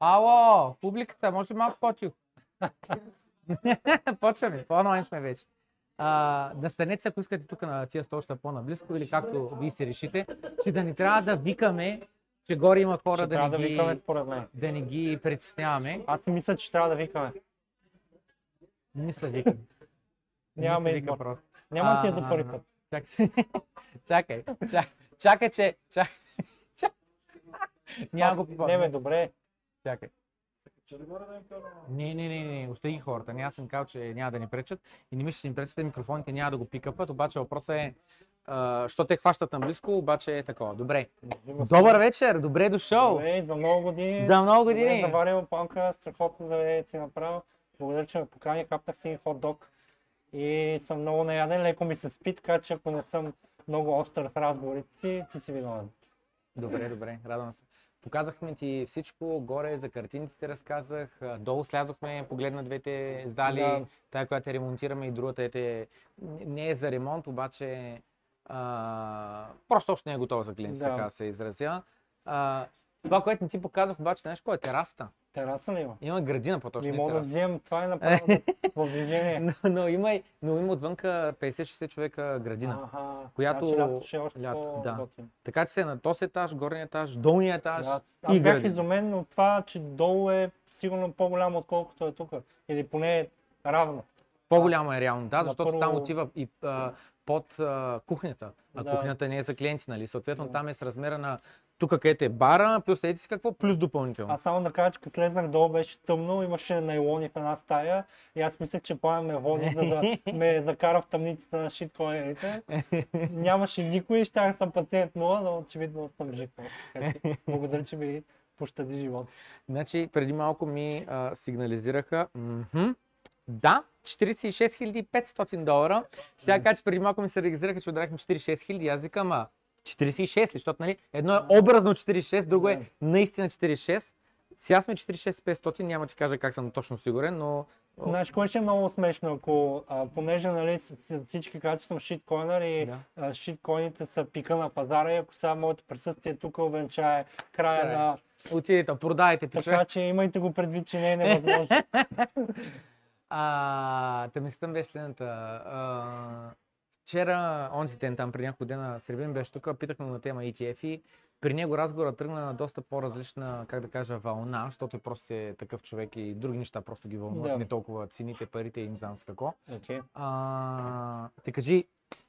Ало, публиката, може ли малко по-тихо? Почваме, по-онлайн сме вече. А, настанете се, ако искате тук на тия столчета по-наблизко или както вие си решите, че да не трябва да викаме, че горе има хора Ще да не, да ги, викаме според мен. да не ги притесняваме. Аз си мисля, че трябва да викаме. Не са викаме. Нямаме вика просто. Няма ти е за първи път. Чакай, чакай, чакай, чакай, че... Чакай, чакай. Няма го Не, бе, добре. Чакай. Не, не, не, не, остави ги хората. Не, аз съм казал, че няма да ни пречат и не мисля, че ни пречат, те микрофоните няма да го пикапат, обаче въпросът е, а, що те хващат наблизко, обаче е такова. Добре. Добър вечер, добре дошъл. Добре, за много години. За много Добре, години. заварил панка, страхотно заведение си направил. Благодаря, че ме покани, капнах си хот дог. И съм много наяден, леко ми се спи, така че ако не съм много остър в разговорите си, ти си виновен. Добре, добре, радвам се. Показахме ти всичко, горе за картините ти разказах, долу слязохме, погледна двете зали, Да. тая, която ремонтираме и другата е, не е за ремонт, обаче а, просто още не е готова за клиенти, Да. така се изразя. А, това, което не ти показах, обаче, знаеш кой е терасата? Тераса ли има? Има градина по-точно. Не мога да вземем, това е направо в движение. но, но, има, и- но има отвънка 50-60 човека градина. Аха, която- значи лято ще е още лято, да. по-готино. Така че се е на този етаж, горния етаж, долния етаж Да, и Аз бях градина. изумен от това, че долу е сигурно по-голямо, отколкото е тук. Или поне е равно. По-голямо е реално, да, На защото там първо- отива и а, под а, кухнята. А Да. кухнята не е за клиенти, нали? Съответно Да. там е с размера на тук където е бара, плюс еди си какво, плюс допълнително. Аз само да кажа, че като слезнах долу беше тъмно, имаше найлони в една стая и аз мислех, че Пламен ме води, за да ме закара в тъмницата на шиткоиnerите. Нямаше никой и щях съм пациент 0, но очевидно съм жив. Благодаря, че ми пощади живот. Значи преди малко ми а, сигнализираха. Мгм. Да, 46 500 долара. Сега кажа, че преди малко ми се регистрираха, че ударихме 46 000. Аз викам, а 46 ли? Защото нали, едно е образно 46, друго е Да. наистина 46. Сега сме 46 500, няма ти кажа как съм точно сигурен, но Знаеш, кое ще е много смешно, ако, а, понеже нали, всички казват, че съм шиткоинър и Да. а, шиткоините са пика на пазара и ако сега моето присъствие тук увенчае края Край. на... отидете, продайте, пичове. Така че имайте го предвид, че не е невъзможно. А, та мислята беше следната. А, вчера, онзи ден, там преди няколко дена, Сребин беше тук, питахме на тема ETF и при него разговора тръгна на доста по-различна, как да кажа, вълна, защото просто е такъв човек и други неща просто ги вълнуват, Да. не толкова цените, парите и не знам с какво. Okay. А, те кажи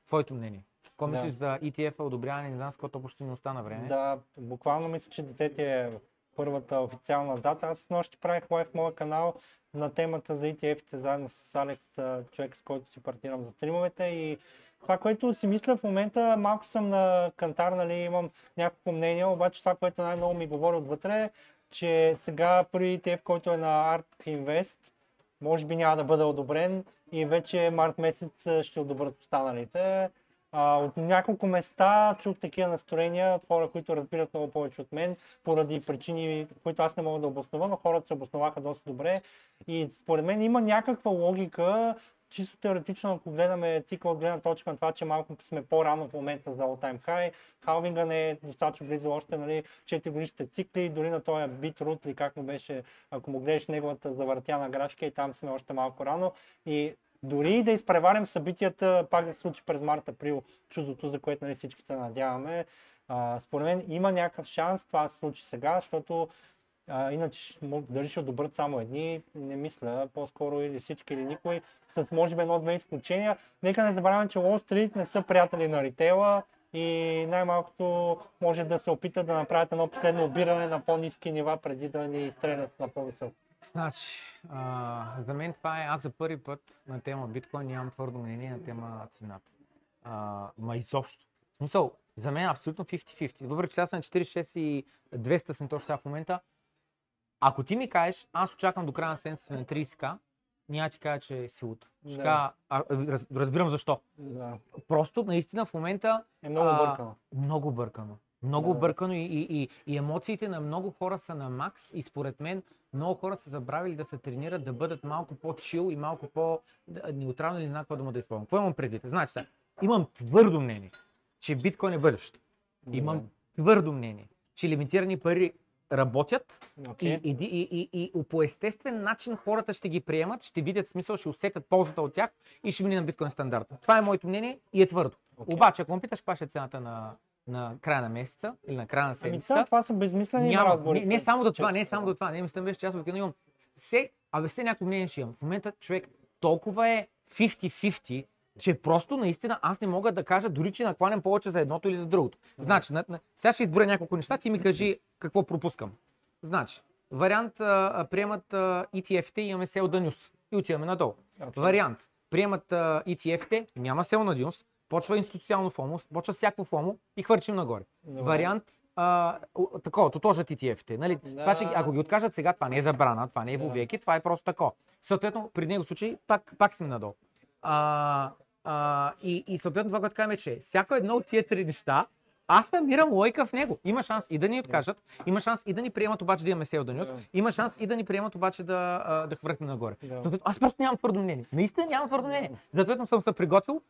твоето мнение. Какво Да. мислиш за ETF-а, одобряване, не знам с какво то почти не остана време. Да, буквално мисля, че 10 е първата официална дата. Аз нощи правих лайв моя канал на темата за ETF-ите заедно с Алекс, човек с който си партнирам за стримовете и това, което си мисля в момента, малко съм на кантар, нали, имам някакво мнение, обаче това, което най-много ми говори отвътре е, че сега при ETF, който е на ARK Invest, може би няма да бъде одобрен и вече март месец ще одобрят останалите. А, от няколко места чух такива настроения от хора, които разбират много повече от мен, поради причини, които аз не мога да обоснова, но хората се обосноваха доста добре. И според мен има някаква логика, чисто теоретично, ако гледаме цикъл от гледна точка на това, че малко сме по-рано в момента за all time high, халвинга не е достатъчно близо още, нали, 4 годишните цикли, дори на този битрут или как му беше, ако му гледаш неговата завъртяна грашка и там сме още малко рано. И дори да изпреварим събитията, пак да се случи през март-април, чудото, за което нали, всички се надяваме, а, според мен има някакъв шанс това да се случи сега, защото а, иначе дали ще одобрят само едни, не мисля, по-скоро или всички или никой, с може би едно-две изключения. Нека не забравяме, че Wall Street не са приятели на ритейла и най-малкото може да се опитат да направят едно последно обиране на по-низки нива, преди да ни стрелят на по-високо. Значи, а, за мен това е, аз за първи път на тема биткоин нямам твърдо мнение на тема цената. А, ма изобщо. В смисъл, за мен е абсолютно 50-50. Въпреки че аз съм на 46 и 200 сме точно сега в момента. Ако ти ми кажеш, аз очаквам до края на седмица сме на 30к, няма ти кажа, че силата. Ще Да. кажа, а, раз, разбирам защо. Да. Просто наистина в момента Е много А, бъркано. много бъркано. Много Да. бъркано и, и, и, емоциите на много хора са на макс и според мен много хора са забравили да се тренират да бъдат малко по-чил и малко по-неутрално не знам каква дума да използвам. Какво имам предвид? Значи сега, имам твърдо мнение, че биткоин е бъдещето. Имам твърдо мнение, че лимитирани пари работят Окей. и, и, и, и, и по естествен начин хората ще ги приемат, ще видят смисъл, ще усетят ползата от тях и ще мине на биткоин стандарта. Това е моето мнение и е твърдо. Окей. Обаче, ако ме питаш каква ще е цената на, на края на месеца или на края на Ами седмицата, това, това са безмислени няма. разговори. Не, не само до това, не само до това. Не мисля, беше, че аз обикновено имам. Все, абе, все някакво мнение ще имам. В момента човек толкова е 50-50, че просто наистина аз не мога да кажа дори, че накланям повече за едното или за другото. Значи, на, на, сега ще изборя няколко неща, ти ми кажи какво пропускам. Значи, вариант а, приемат а, ETF-те имаме сел да. И отиваме надолу. Вариант. Приемат а, ETF-те, няма сел на дюнс, почва институционално фомо, почва всякакво фомо и хвърчим нагоре. Добре. Вариант а, такова, тотожат ETF-те. Нали? Да. Това, че ако ги откажат сега, това не е забрана, това не е Да. вовеки, това е просто тако. Съответно, при него случай пак, пак сме надолу. А, а, и, и съответно това, което казваме, е, че всяко едно от тия три неща, аз намирам лойка в него. Има шанс и да ни откажат, има шанс и да ни приемат обаче да имаме сел да нюс, Да. има шанс и да ни приемат обаче да, да хвъркнем нагоре. Да. Аз просто нямам твърдо мнение. Наистина нямам твърдо мнение. Съответно съм се приготвил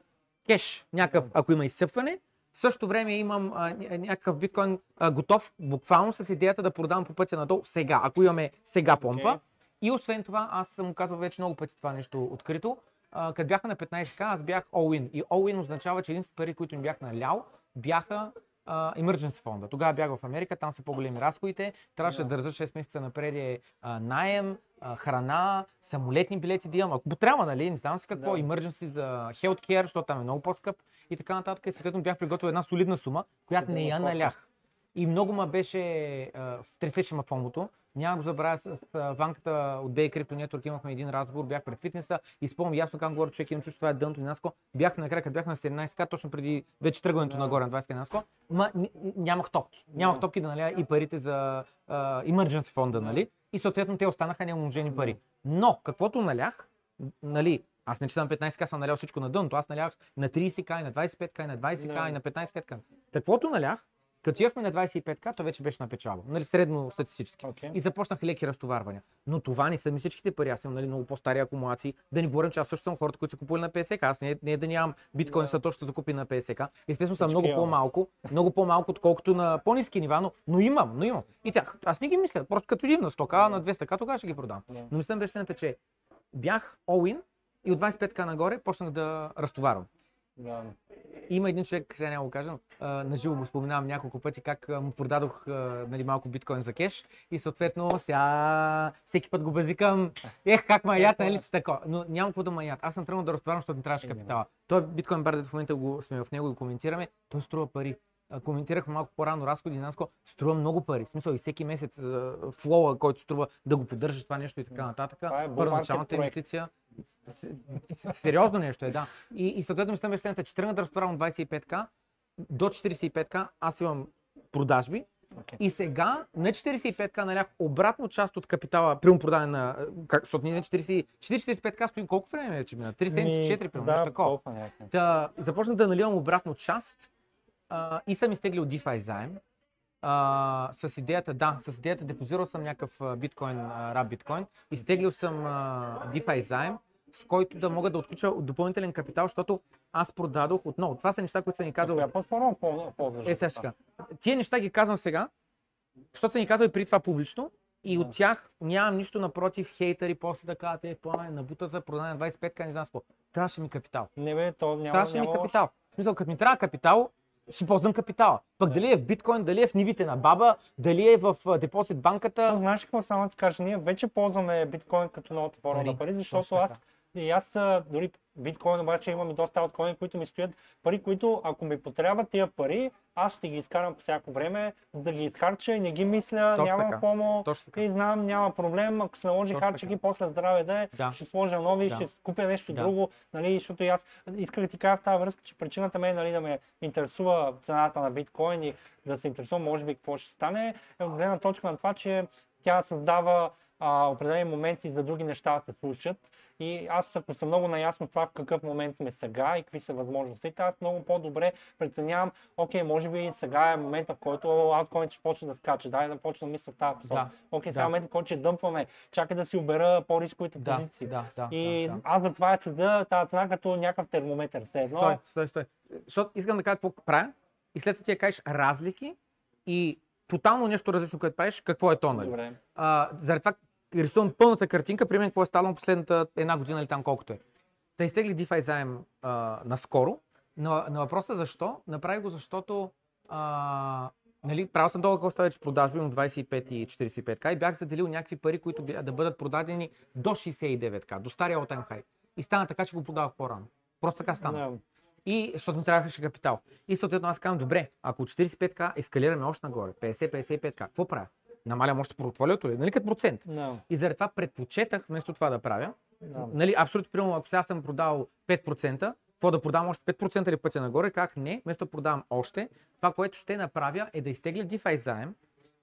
кеш, някакъв, ако има изсъпване. В същото време имам а, ня- някакъв биткоин а, готов, буквално с идеята да продавам по пътя надолу сега, ако имаме сега помпа. Окей. И освен това, аз съм казвал вече много пъти това нещо открито. А, като бяха на 15к, аз бях all-in. И all-in означава, че единствените пари, които ми бях налял, бяха emergency фонда. Тогава бях в Америка, там са по-големи разходите. Трябваше да държа 6 месеца напред а, найем, храна, самолетни билети да имам. Ако трябва, нали, не знам си какво, Да. emergency за healthcare, защото там е много по-скъп и така нататък. И съответно бях приготвил една солидна сума, която не я въпроса. налях. И много ма беше, тресеше ма фомото. Няма го забравя с, Ванката от Day Crypto Network имахме един разговор, бях пред фитнеса и спомням ясно как говоря човек, имам чувство, това е дъното на Наско. Бях накрая, като бях на 17к, точно преди вече тръгването Да. нагоре на 20к на Наско, ма нямах топки. Нямах топки да наля и парите за а, emergency фонда, нали? И съответно те останаха неумножени пари. Но, каквото налях, нали, аз не че съм 15к, съм налял всичко на дъното, аз налях на 30к, и на 25к, и на 20к, Да. и на 15к. Каквото налях, като имахме на 25к, то вече беше на печалба. Нали, средно статистически. Окей. И започнах леки разтоварвания. Но това не са ми всичките пари. Аз имам нали, много по-стари акумулации. Да не говорим, че аз също съм хората, които са купували на 50к. Аз не, не е да нямам биткоин, Да. са точно да закупи на 50к. Естествено съм много по-малко, много по-малко, отколкото на по-низки нива, но, но имам, но имам. И тях, аз не ги мисля, просто като идим на 100к, на 200к, тогава ще ги продам. Да. Но мислям беше следната, че бях all-in и от 25к нагоре почнах да разтоварвам. Да. Има един човек, сега няма го кажа, но, а, наживо го споменавам няколко пъти, как му продадох нали, малко биткоин за кеш и съответно сега всеки път го базикам, ех как ма ят, нали, че тако. Но няма какво да ма ят. Аз съм тръгнал да разтоварвам, защото ми трябваше капитала. Той биткоин бар, в момента го сме в него и коментираме, той струва пари. Коментирахме малко по-рано разходи, Наско струва много пари. В смисъл и всеки месец флоа, който струва да го поддържаш това нещо и така нататък. Това е Първоначалната инвестиция. Сериозно нещо е, да. И, и съответно мислям беше следната, че тръгна да разтоварвам 25к, до 45к аз имам продажби Окей. и сега на 45к налях обратно част от капитала, примерно продане на, как, защото ние на 40, 40-45к стоим колко време вече мина? 3 седмици, 4 примерно, да, нещо такова. Та, започнах да наливам обратно част а, и съм изтеглил DeFi заем. А, с идеята, да, с идеята депозирал съм някакъв биткоин, раб биткоин, изтеглил съм а, DeFi заем, с който да мога да отключа допълнителен капитал, защото аз продадох отново. Това са неща, които са ни казал. Коя платформа ползваш? Е, сега ще. Тия неща ги казвам сега, защото са ни казали преди това публично и от тях нямам нищо напротив, хейтери, после да кажат, е, пламен, набута за продане на 25к, не знам какво. Трябваше ми капитал. Не бе, то няма, Трябваше ми няма капитал. В смисъл, като ми трябва капитал, си ползвам капитала. Пък дали е в биткоин, дали е в нивите на баба, дали е в депозит банката. знаеш какво само ти кажа, ние вече ползваме биткоин като новата форма на пари, защото аз. И аз дори биткоин обаче имам и доста алткоини, които ми стоят пари, които ако ми потребват тия пари, аз ще ги изкарам по всяко време, за да ги изхарча и не ги мисля, Точно нямам така. фомо Точно така. и знам, няма проблем, ако се наложи Точно харча ги, после здраве да е, Да. ще сложа нови, Да. ще купя нещо Да. друго, нали, защото и аз исках да ти кажа в тази връзка, че причината мен нали, да ме интересува цената на биткоин и да се интересувам може би какво ще стане, е от гледна точка на това, че тя създава а, определени моменти за други неща да се случат. И аз ако съм много наясно това в какъв момент сме сега и какви са възможностите, аз много по-добре преценявам, окей, може би сега е момента, в който алткоин ще почне да скача, дай да почна мисля в тази посока. Да, Окей, сега да. е момента, в който ще дъмпваме, чакай да си обера по-рисковите Да, позиции. да, да. И да, да. аз затова я следа тази цена като някакъв термометър. Все едно. Стой, стой, стой. Защото искам да кажа какво правя и след това ти я кажеш разлики и тотално нещо различно, което правиш, какво е то, нали? Добре. А, заради това рисувам пълната картинка, при мен какво е станало последната една година или там колкото е. Та изтегли DeFi заем а, наскоро. На, на въпроса защо, направих го защото а, нали, правил съм долу коста вече продажби от 25 и 45к и бях заделил някакви пари, които бя, да бъдат продадени до 69к, до стария all time high. И стана така, че го продавах по-рано. Просто така стана. Да. И защото ми трябваше капитал. И съответно аз казвам, добре, ако от 45к ескалираме още нагоре, 50-55к, какво правя? Намалям още портфолиото ли? Нали като процент? Да. И заради това предпочетах вместо това да правя. Да. Нали, абсолютно, примерно, ако сега съм продал 5%, какво да продам още 5% или пътя нагоре, как не, вместо да продавам още, това, което ще направя е да изтегля DeFi заем,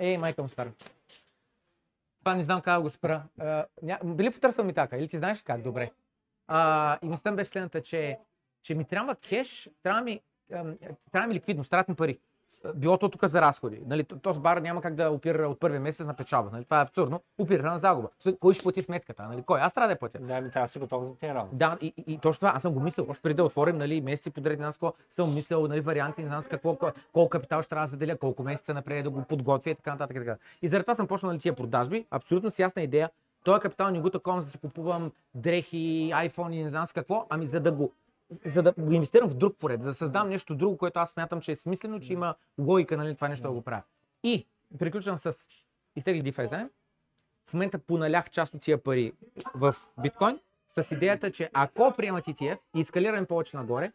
Ей, майка му стара. Това не знам как да го спра. А, ня... Били потърсвал ми така, или ти знаеш как? Добре. А, и мислята беше следната, че, че ми трябва кеш, трябва ми, трябва ми ликвидност, трябва ми пари. Било то тук за разходи. Нали, този бар няма как да опира от първия месец на печалба. Нали, това е абсурдно. Опира на загуба. Кой ще плати сметката? Нали? Кой? Аз трябва да я платя. Да, ми трябва да си готов за тия работа. Да, и, и, и точно това, аз съм го мислил, още преди да отворим, нали, месеци подред, не знам съм мислил, нали, варианти, не знам какво, ко- колко капитал ще трябва да заделя, колко месеца напред да го подготвя и така нататък. И, така. и заради това съм почнал нали, тия продажби, абсолютно с ясна идея. Този капитал не го таковам, за да си купувам дрехи, iPhone и не знам с какво, ами за да го за да го инвестирам в друг поред, за да създам нещо друго, което аз смятам, че е смислено, че има логика нали, това нещо да го правя. И приключвам с изтегли DeFi заем. В момента поналях част от тия пари в биткоин с идеята, че ако приемат ETF и ескалираме повече нагоре,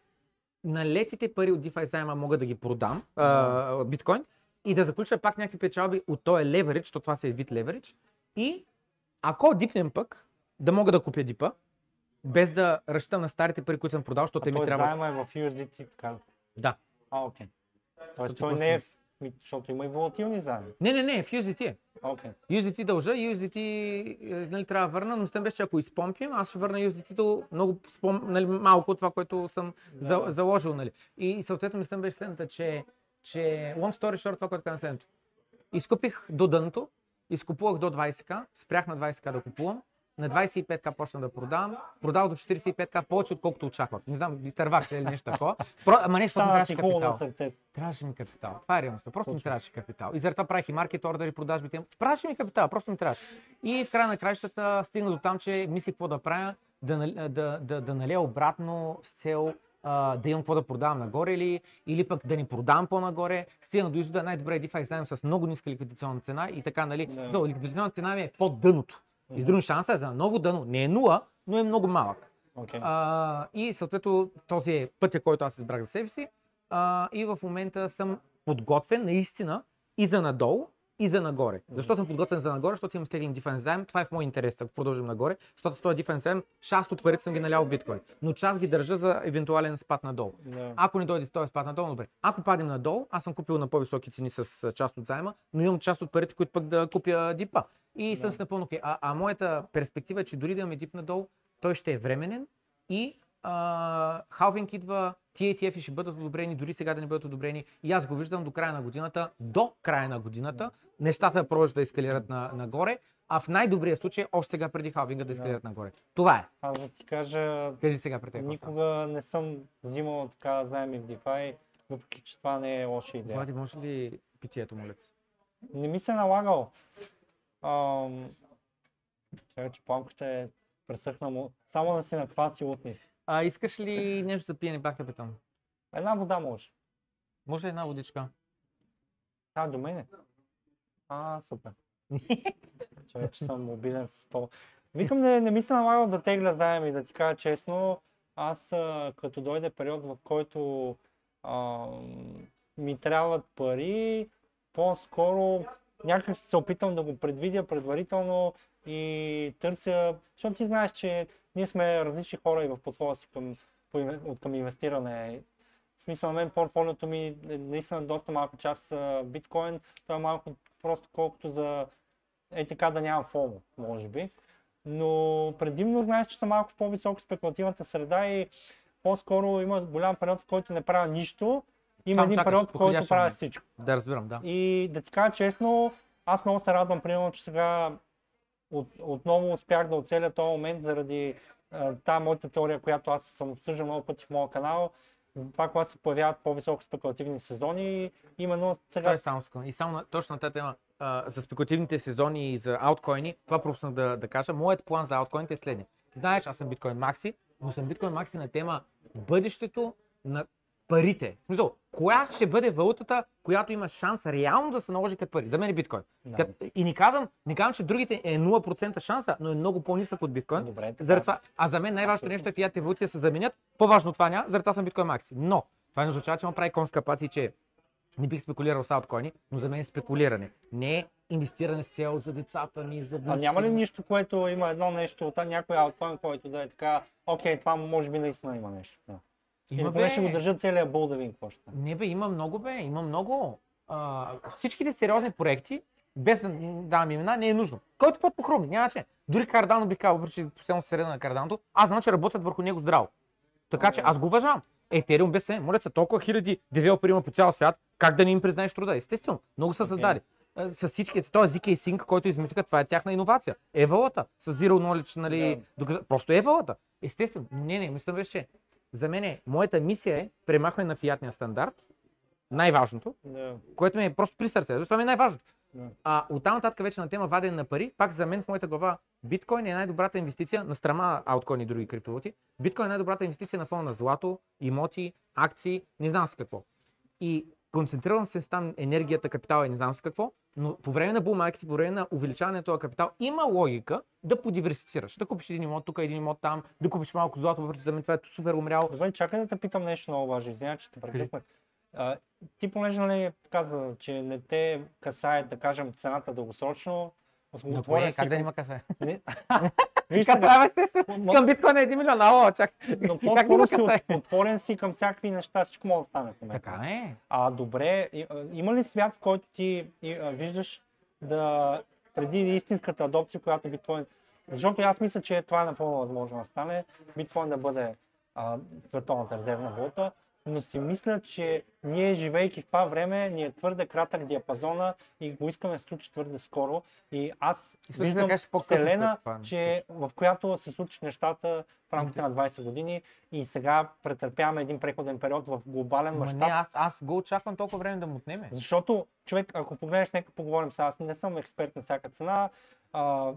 налетите пари от DeFi заема мога да ги продам, а, биткоин, и да заключа пак някакви печалби от този леверидж, защото това се е вид леверидж. И ако дипнем пък, да мога да купя дипа, без да разчитам на старите пари, които съм продал, защото те ми трябва. заема е в USDT, така. Да. А, окей. Тоест той не е, ми, защото има и волатилни заеми. Не, не, не, в USDT е. Окей. USDT дължа, USDT е, нали, трябва да върна, но с беше, че ако изпомпим, аз ще върна USDT-то много спом, нали, малко от това, което съм за, заложил. Нали. И съответно мислям беше следната, че, че long story short, това, което казвам следното. Изкупих до дъното, изкупувах до 20к, спрях на 20к да купувам, на 25к почна да продавам, продал до 45к повече, отколкото очаквах. Не знам, изтървах се или нещо такова. Про, ама нещо, ми трябваше капитал. Трябваше ми капитал. Това е реалността. Просто ми трябваше капитал. И заради това правих и маркет ордери, продажбите. Трябваше ми капитал, просто ми трябваше. И в края на краищата стигна до там, че мислих какво да правя, да, нали- да, да, да налея обратно с цел да имам какво да продавам нагоре или, или пък да ни продавам по-нагоре. Стигна до извода най-добре е DeFi заем с много ниска ликвидационна цена и така, нали? Да. Да. ликвидационната цена ми е под дъното. И с други шанса е за ново дъно. Не е нула, но е много малък. Окей. А, и съответно този е пътя, който аз избрах за себе си. А, и в момента съм подготвен наистина и за надолу, и за нагоре. Защо съм подготвен за нагоре? Защото имам стеглен дифен заем. Това е в мой интерес, ако продължим нагоре. Защото с този дифен заем, част от парите съм ги налял в биткоин. Но част ги държа за евентуален спад надолу. Да. Ако не дойде този спад надолу, добре. Ако падим надолу, аз съм купил на по-високи цени с част от заема, но имам част от парите, които пък да купя дипа. И съм с напълно окей. А, а моята перспектива е, че дори да имаме дип надолу, той ще е временен и халвинг идва, ETF ще бъдат одобрени, дори сега да не бъдат одобрени. И аз го виждам до края на годината, до края на годината, нещата продължат да ескалират на, нагоре, а в най-добрия случай, още сега преди халвинга да ескалират нагоре. Това е. Аз да ти кажа, Кажи сега при теб. никога не съм взимал така заеми в DeFi, въпреки че това не е лоша идея. Влади, може ли питието, молец? Не ми се е налагал. Ам... Чакай, че пламката е пресъхна му. Само да си накваси утни. А искаш ли нещо да пиене, пак те питам? Една вода може. Може ли една водичка? А, до мене. А, супер. Че съм мобилен с това. Викам, не, не ми се налагал да тегля заеми, да ти кажа честно. Аз, като дойде период, в който а, ми трябват пари, по-скоро някак се опитам да го предвидя предварително и търся, защото ти знаеш, че ние сме различни хора и в подхода си към, от към инвестиране. В смисъл на мен портфолиото ми е наистина доста малка част биткоин, това е малко просто колкото за е така да нямам фомо, може би. Но предимно знаеш, че съм малко в по-високо спекулативната среда и по-скоро има голям период, в който не правя нищо. Има Там един чакаш период, в който правя всичко. Да, разбирам, да. И да ти кажа честно, аз много се радвам, примерно, че сега от, отново успях да оцеля този момент заради тази моята теория, която аз съм обсъждал много пъти в моя канал. Това, когато се появяват по-високо спекулативни сезони, именно сега Това е само. И само на, точно на тази тема а, за спекулативните сезони и за ауткоини, това пропуснах да, да кажа. Моят план за ауткоините е следния. Знаеш, аз съм биткоин макси, но съм биткоин макси на тема бъдещето на парите. В смисъл, коя ще бъде валутата, която има шанс реално да се наложи като пари? За мен е биткоин. Да. Кът- И не казвам, не казвам, че другите е 0% шанса, но е много по-нисък от биткоин. Добре, така. Заради това, а за мен най-важното нещо е фиат еволюция да се заменят. По-важно това няма, заради това съм биткоин макси. Но това не означава, че ма прави конска паци, че не бих спекулирал с ауткоини, но за мен е спекулиране. Не е инвестиране с цел за децата ми, за А няма ли нищо, което има едно нещо от някой аутлайн, който да е така, окей, това може би наистина има нещо. Да. Има, бе. ще го държат целия бол да ще стане. Не бе, има много бе, има много. А, всичките сериозни проекти, без да давам имена, не е нужно. Който каквото похрумни, няма че. Дори Кардано бих казал, въпреки че постоянно среда на Карданото, аз знам, че работят върху него здраво. Така че аз го уважавам. Етериум без се, моля се, толкова хиляди девелопери има по цял свят, как да не им признаеш труда? Естествено, много са създали. А, С всички, този ZK Sync, който измислиха, това е тяхна иновация. Евалата, с Zero Knowledge, нали, доказ... просто евалата. Естествено, не, не, мисля беше, че за мен е, моята мисия е премахване на фиатния стандарт, най-важното, Да. което ми е просто при сърце. Това ми е най-важното. Да. А оттам нататък вече на тема вадене на пари, пак за мен в моята глава биткоин е най-добрата инвестиция на страна ауткоин и други криптовалути. Биткоин е най-добрата инвестиция на фона на злато, имоти, акции, не знам с какво. И концентрирам се с там енергията, капитала и не знам с какво, но по време на булмаркет, по време на увеличаване на този капитал има логика да подиверсифицираш. Да купиш един имот тук, един имот там, да купиш малко злато, въпреки за мен това е супер умрял. Добре, чакай да те питам нещо много важно. Извинявай, че те прекъснах. Ти понеже нали, каза, че не те касае, да кажем, цената дългосрочно, Отворен кое? Как да има касе? Не- Виж Касае, естествено. Към биткоин е 1 милион. Ало, чак. но Как да има от- отворен си към всякакви неща, всичко може да стане в момента. Така е. А добре, има ли свят, в който ти виждаш да преди истинската адопция, която биткоин... Защото аз мисля, че това е напълно възможно да стане, биткоин да бъде а, световната резервна валута, но си мисля, че ние, живейки в това време, ни е твърде кратък диапазона и го искаме да се случи твърде скоро. И аз И виждам да кажеш по-късно вселена, че, в която се случат нещата в рамките на 20 години и сега претърпяваме един преходен период в глобален Ма мащаб. не, аз, аз го очаквам толкова време да му отнеме. Защото човек, ако погледнеш, нека поговорим сега, аз не съм експерт на всяка цена а,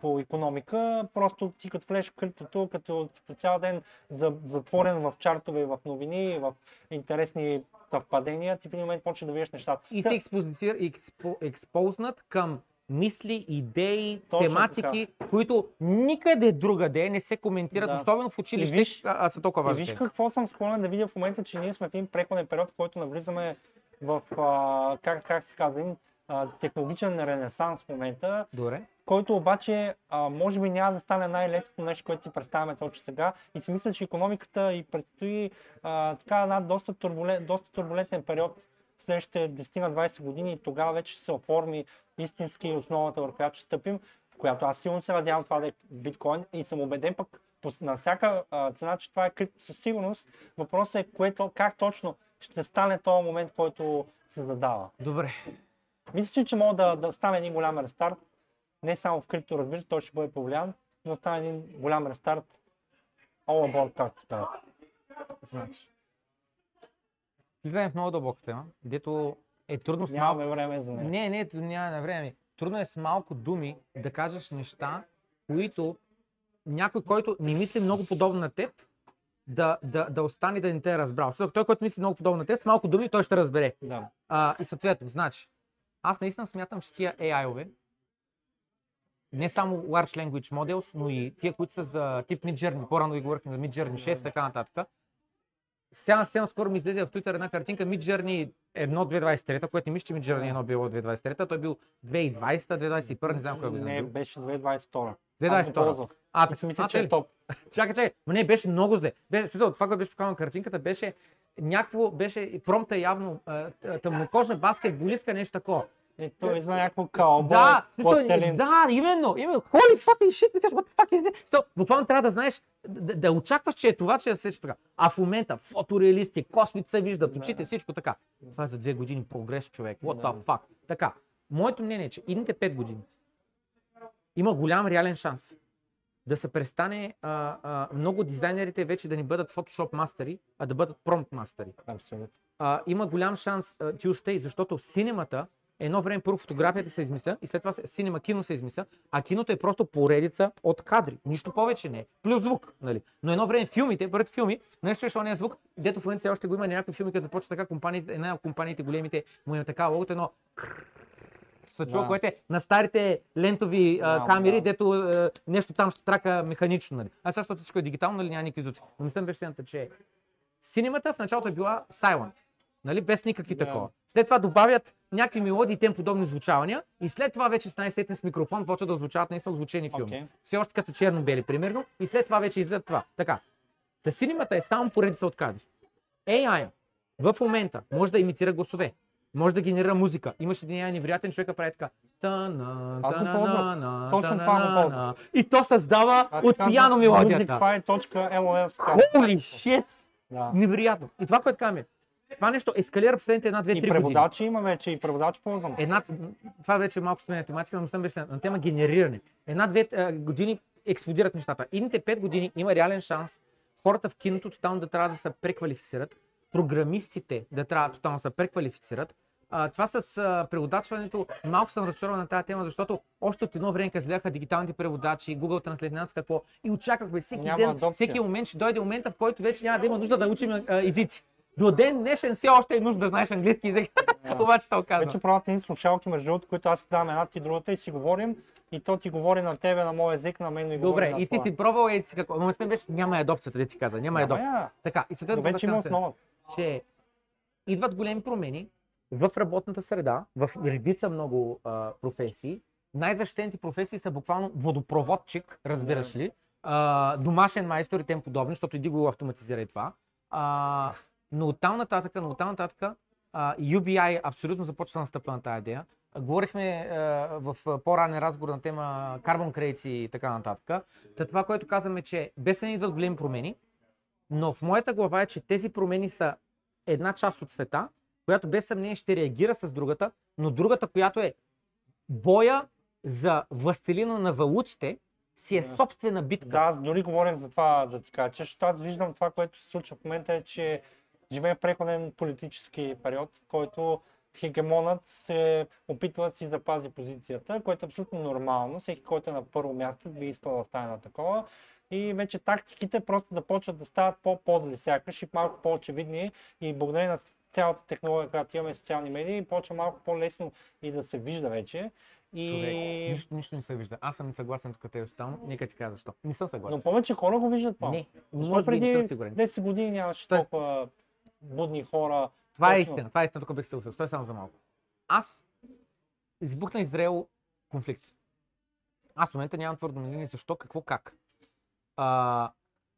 по економика, просто ти като влезеш в криптото, като по цял ден за- затворен в чартове, в новини, в интересни съвпадения, ти в един момент почва да виждаш нещата. И се експозицир, експо, експознат към мисли, идеи, Точно тематики, които никъде другаде не се коментират, Да. особено в училище, виж- а, а са толкова важни. виж какво съм склонен да видя в момента, че ние сме в един преходен период, в който навлизаме в, а, как, как се казва, един а, технологичен ренесанс в момента, Добре. Който обаче а, може би няма да стане най-лесното нещо, което си представяме точно сега. И си мисля, че економиката и предстои а, така една доста, турбулен, доста турбулентен период следващите 10 на 20 години и тогава вече ще се оформи истински основата, върху която ще стъпим, в която аз силно се надявам това да е биткоин и съм убеден пък на всяка а, цена, че това е крипто със сигурност. Въпросът е което, как точно ще стане този момент, който се задава. Добре. Мисля, че, може да, да стане един голям рестарт. Не само в крипто, разбира се, той ще бъде повлиян, но стане един голям рестарт. All about, както се казва. Значи. Влизаме в много дълбока тема, дето е трудно с малко... Нямаме време за нея. Не, не, няма на време. Трудно е с малко думи да кажеш неща, които някой, който не мисли много подобно на теб, да, да, да остане да не те е разбрал. Защото той, който мисли много подобно на теб, с малко думи той ще разбере. Да. А, и съответно, значи, аз наистина смятам, че тия AI-ове, не само Large Language Models, но и тия, които са за тип Midjourney, по-рано ви говорихме за Midjourney 6 и така нататък. Сега, сега скоро ми излезе в Twitter една картинка Midjourney 1 2023, което не мисля, че Midjourney 1 било 2023, той бил 2020, 2021, не знам кой година. Не, бил. беше 2022. Аз го 2022. ползвах. А, си мисля, че е топ. Чакай, чакай, но не, беше много зле. Беше, смисъл, това, което беше показано картинката, беше някакво, беше, и промпта явно а, т- тъмнокожа баскетболистка, нещо такова. И той за някакво кълбо, Да, пластелин. да, именно, именно. Holy fucking shit, викаш, what the fuck is this? То, буквално трябва да знаеш, да, да очакваш, че е това, че да се така. А в момента фотореалисти, космите се виждат, очите, всичко така. Това е за две години прогрес, човек. What the fuck? Така, моето мнение е, че идните пет години има голям реален шанс да се престане а, а, много дизайнерите вече да ни бъдат Photoshop мастери, а да бъдат промпт мастери Абсолютно. а, има голям шанс а, остей, защото синемата едно време първо фотографията се измисля и след това синема кино се измисля, а киното е просто поредица от кадри. Нищо повече не е. Плюс звук. Нали? Но едно време филмите, бъдат филми, нещо е звук, дето в момента все още го има някакви филми, като започва така компаниите, една от компаниите големите му има така логото, едно се чува, Да. което е на старите лентови а, Да, камери, да. дето а, нещо там ще трака механично. Нали. А сега, защото всичко е дигитално, нали, няма никакви звуци. Но мисля беше че синемата в началото е била silent, нали, без никакви Да. такова. След това добавят някакви мелодии и тем подобни звучавания и след това вече стане сетен с микрофон, почва да звучават наистина звучени филми. Окей. Все още като черно-бели, примерно, и след това вече излизат това. Така. Та синемата е само поредица от кадри. AI в момента може да имитира гласове, може да генерира музика. Имаш един AI невероятен човек, прави така. Точно това на. И то създава от пияно мелодията. musicfy.lol. Holy shit! Невероятно. И това, което казваме, това нещо ескалира последните една, две, И три години. преводачи има вече, и преводач ползвам. Една, това вече е малко сменя тематика, но съм беше на, тема генериране. Една-две а, години експлодират нещата. Идните пет години има реален шанс хората в киното тотално да трябва да се преквалифицират, програмистите да трябва тотално да се преквалифицират. А, това с а, преводачването, малко съм разочарован на тази тема, защото още от едно време, изгледаха дигиталните преводачи, Google Translate, не знам с какво, и очаквахме всеки Няма ден, адопция. всеки момент ще дойде момента, в който вече няма да има нужда да учим а, езици. До ден днешен все още е нужда да знаеш английски език, Да. обаче се оказва. Вече правят едни слушалки, между другото, които аз давам една ти другата и си говорим. И то ти говори на тебе, на моя език, на мен говори Добре, и ти си пробвал и си какво. Но беше, няма адопцията, да ти каза, няма Няма адопция. я. Така, и съответно, вече има основа. че идват големи промени в работната среда, в редица много а, професии. Най-защитените професии са буквално водопроводчик, разбираш ли, а, домашен майстор и тем подобни, защото иди го автоматизира и това. А, но оттам нататък, но оттам нататък а, UBI абсолютно започва да настъпва на тази идея. Говорихме а, в по-ранен разговор на тема Carbon Credits и така нататък. Та това, което казваме, че без да не идват големи промени, но в моята глава е, че тези промени са една част от света, която без съмнение ще реагира с другата, но другата, която е боя за властелина на валутите, си е собствена битка. Да, аз дори говорим за това да ти кажа, че аз виждам това, което се случва в момента е, че живеем в преходен политически период, в който хегемонът се опитва да си запази позицията, което е абсолютно нормално. Всеки, който е на първо място, би искал да стане на такова. И вече тактиките просто да почват да стават по-подли сякаш и малко по-очевидни. И благодарение на цялата технология, която имаме социални медии, почва малко по-лесно и да се вижда вече. И... Човек, нищо, нищо не се вижда. Аз съм съгласен тук те останал. Нека ти кажа защо. Не съм съгласен. Но повече хора го виждат това. Не, Защо преди съм сигурен. 10 години нямаше толкова будни хора? Това е Точно. истина, това е истина, тук бих се усил. Стой само за малко. Аз избухна Израел конфликт. Аз в момента нямам твърдо мнение защо, какво, как. А,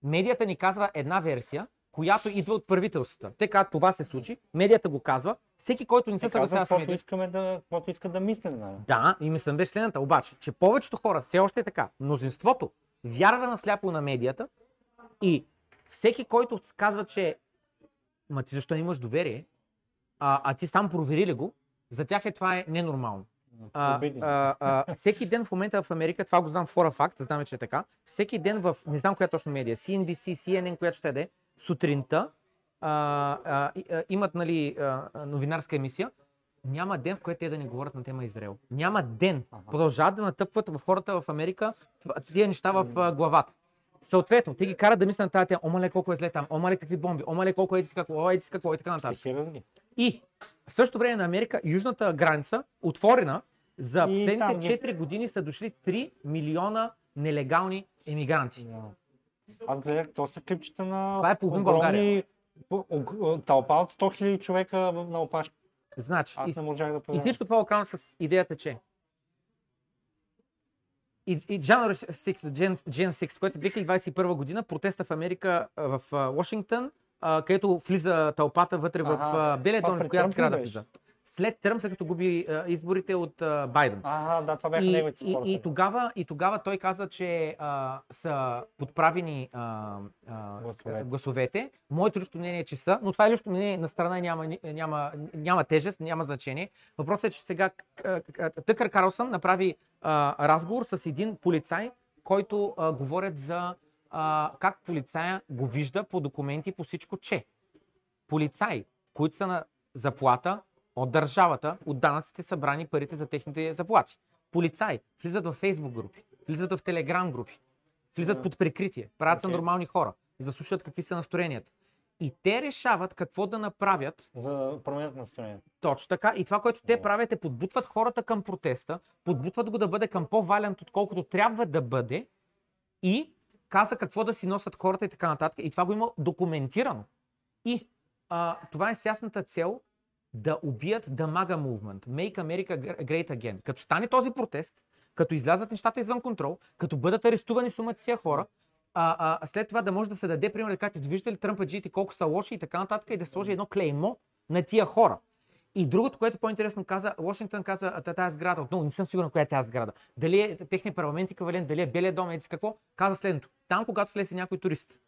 медията ни казва една версия, която идва от правителствата. Те казват това се случи, медията го казва, всеки, който не се съгласява с медията. искаме да, каквото искат да мислим. Нали? Да, и мислям беше следната, обаче, че повечето хора все още е така. Мнозинството вярва насляпо на медията и всеки, който казва, че ма ти защо имаш доверие, а, а ти сам провери ли го, за тях е това е ненормално. А, а, а, всеки ден в момента в Америка, това го знам фора факт, знаме, че е така, всеки ден в, не знам коя точно медия, CNBC, CNN, която ще е, сутринта, а, а, а, имат нали, а, новинарска емисия, няма ден, в който те да не говорят на тема Израел. Няма ден. Ага. Продължават да натъпват в хората в Америка тия неща в а, главата. Съответно, те ги карат да мислят на тази тема, омале колко е зле там, омале какви бомби, омале колко еди си какво, еди си какво и така нататък. И в същото време на Америка, южната граница, отворена, за последните там ги- 4 години са дошли 3 милиона нелегални емигранти. Аз гледах, то са клипчета на Това е половин огромни- България. тълпа от 100 000 човека на опашка. Значи, Аз и, не можах да и всичко това оказва с идеята, че и, и January 6, Gen, Gen 6, което е 2021 година, протеста в Америка, в Вашингтон, където влиза тълпата вътре в а, Белия това дом, в която трябва да влиза. След Тръмп, след като губи а, изборите от а, Байден. Ага, да, това бяха И, неговите и, и, тогава, и тогава той каза, че а, са подправени а, а, Гласовете. гласовете. Моето лично мнение е, че са, но това е лично мнение на страна няма, няма, няма тежест, няма значение. Въпросът е, че сега Тъкър Карлсън направи а, разговор с един полицай, който а, говорят за а, как полицая го вижда по документи, по всичко, че полицаи, които са на заплата от държавата, от данъците събрани парите за техните заплати. Полицаи влизат в фейсбук групи, влизат в телеграм групи, влизат под прикритие, правят се Окей. нормални хора, за да слушат какви са настроенията. И те решават какво да направят За да променят настроението. точно така. И това, което те правят е подбутват хората към протеста, подбутват го да бъде към по-валент, отколкото трябва да бъде и каза какво да си носят хората и така нататък. И това го има документирано. И а, това е с ясната цел да убият The MAGA Movement, Make America Great Again. Като стане този протест, като излязат нещата извън контрол, като бъдат арестувани сумата си хора, а, а, след това да може да се даде пример да кажете, виждате ли тръмпаджиите колко са лоши и така нататък и да сложи едно клеймо на тия хора. И другото, което по-интересно каза, Вашингтон каза, тази сграда, отново не съм сигурен коя е тази сграда. Дали е техния парламент еквивалент, дали е Белия дом, еди какво, каза следното. Там, когато влезе някой турист,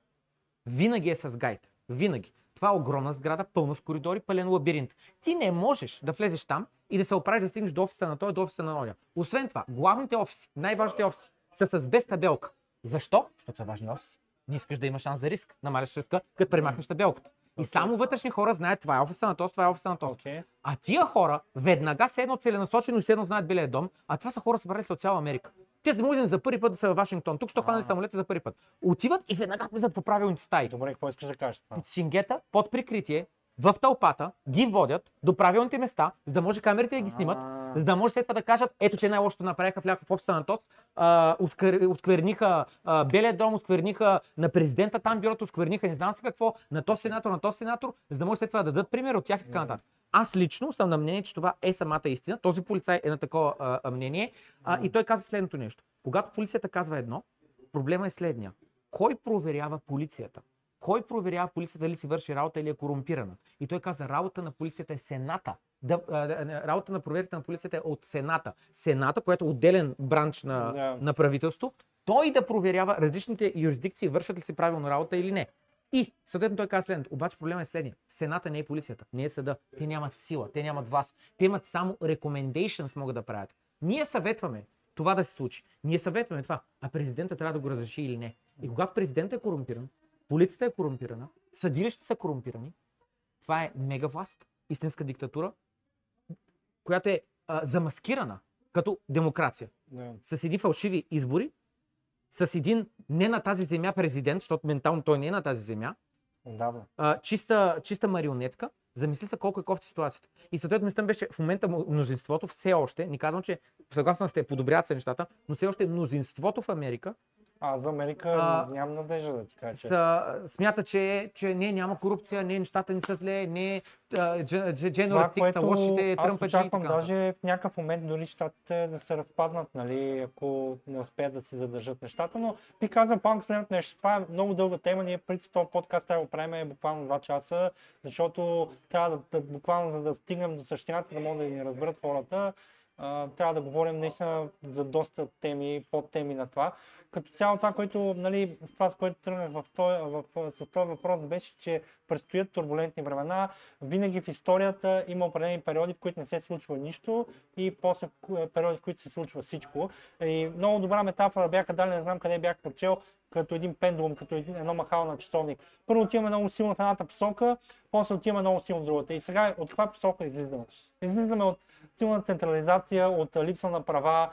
винаги е с гайд. Винаги. Това е огромна сграда, пълна с коридори, пълен лабиринт. Ти не можеш да влезеш там и да се оправиш да стигнеш до офиса на той, до офиса на оня. Освен това, главните офиси, най-важните офиси, са с без табелка. Защо? Защото са важни офиси. Не искаш да има шанс за риск. Намаляш риска, като премахнеш табелката. И Окей. само вътрешни хора знаят това е офиса на този, това е офиса на този. Окей. А тия хора веднага се едно целенасочено и се едно знаят Белия дом, а това са хора събрали се от цяла Америка. Те за да за първи път да са в Вашингтон. Тук ще хванали самолета за първи път. Отиват и веднага влизат по правилните стаи. Добре, какво искаш да кажеш? Под шингета, под прикритие, в тълпата, ги водят до правилните места, за да може камерите да ги снимат, за да може след това да кажат, ето те най-лошото направиха, в офиса на ТОС, оскверниха Белия дом, оскверниха на президента там бюрото, оскверниха не знам си какво, на този сенатор, на този сенатор, за да може след това да дадат пример от тях и така нататък. Аз лично съм на мнение, че това е самата истина. Този полицай е на такова а, мнение. А, и той каза следното нещо. Когато полицията казва едно, проблема е следния. Кой проверява полицията? Кой проверява полицията дали си върши работа или е корумпирана? И той каза, работа на полицията е Сената. Да, работа на проверката на полицията е от Сената. Сената, което е отделен бранч на, Да. на правителство, той да проверява различните юрисдикции, вършат ли си правилно работа или не. И съответно той каза следното. Обаче проблема е следния. Сената не е полицията, не е съда. Те нямат сила, те нямат власт. Те имат само recommendations могат да правят. Ние съветваме това да се случи. Ние съветваме това, а президента трябва да го разреши или не. И когато президентът е корумпиран, полицията е корумпирана, съдилищата са корумпирани, това е мега власт, истинска диктатура, която е а, замаскирана като демокрация Да. с едни фалшиви избори, с един не на тази земя президент, защото ментално той не е на тази земя, Отдавна. а, чиста, чиста марионетка, замисли се колко е кофти ситуацията. И съответно мисля беше, в момента мнозинството все още, не казвам, че съгласен сте, подобряват се нещата, но все още мнозинството в Америка А за Америка А, нямам надежда да ти кажа. са, смята, че, че не, няма корупция, не, нещата не са зле, не дженералистиката, лошите, аз тръмпаджи и така. даже в някакъв момент дори щатите да се разпаднат, нали, ако не успеят да си задържат нещата, но би казал пак следното нещо. Това е много дълга тема, ние преди този подкаст трябва да го правим буквално 2 часа, защото трябва да, да буквално за да стигнем до същината, да могат да ни разберат хората, трябва да говорим наистина за доста теми, подтеми на това. Като цяло това, което, нали, с това, с което тръгнах в този, в, с този въпрос, беше, че предстоят турбулентни времена. Винаги в историята има определени периоди, в които не се случва нищо и после ку- периоди, в които се случва всичко. И много добра метафора бяха дали, не знам къде бях прочел, като един пендулум, като един, едно махало на часовник. Първо отиваме много силно в едната посока, после отиваме много силно в другата. И сега от каква посока излизаме? Излизаме от силна централизация, от липса на права,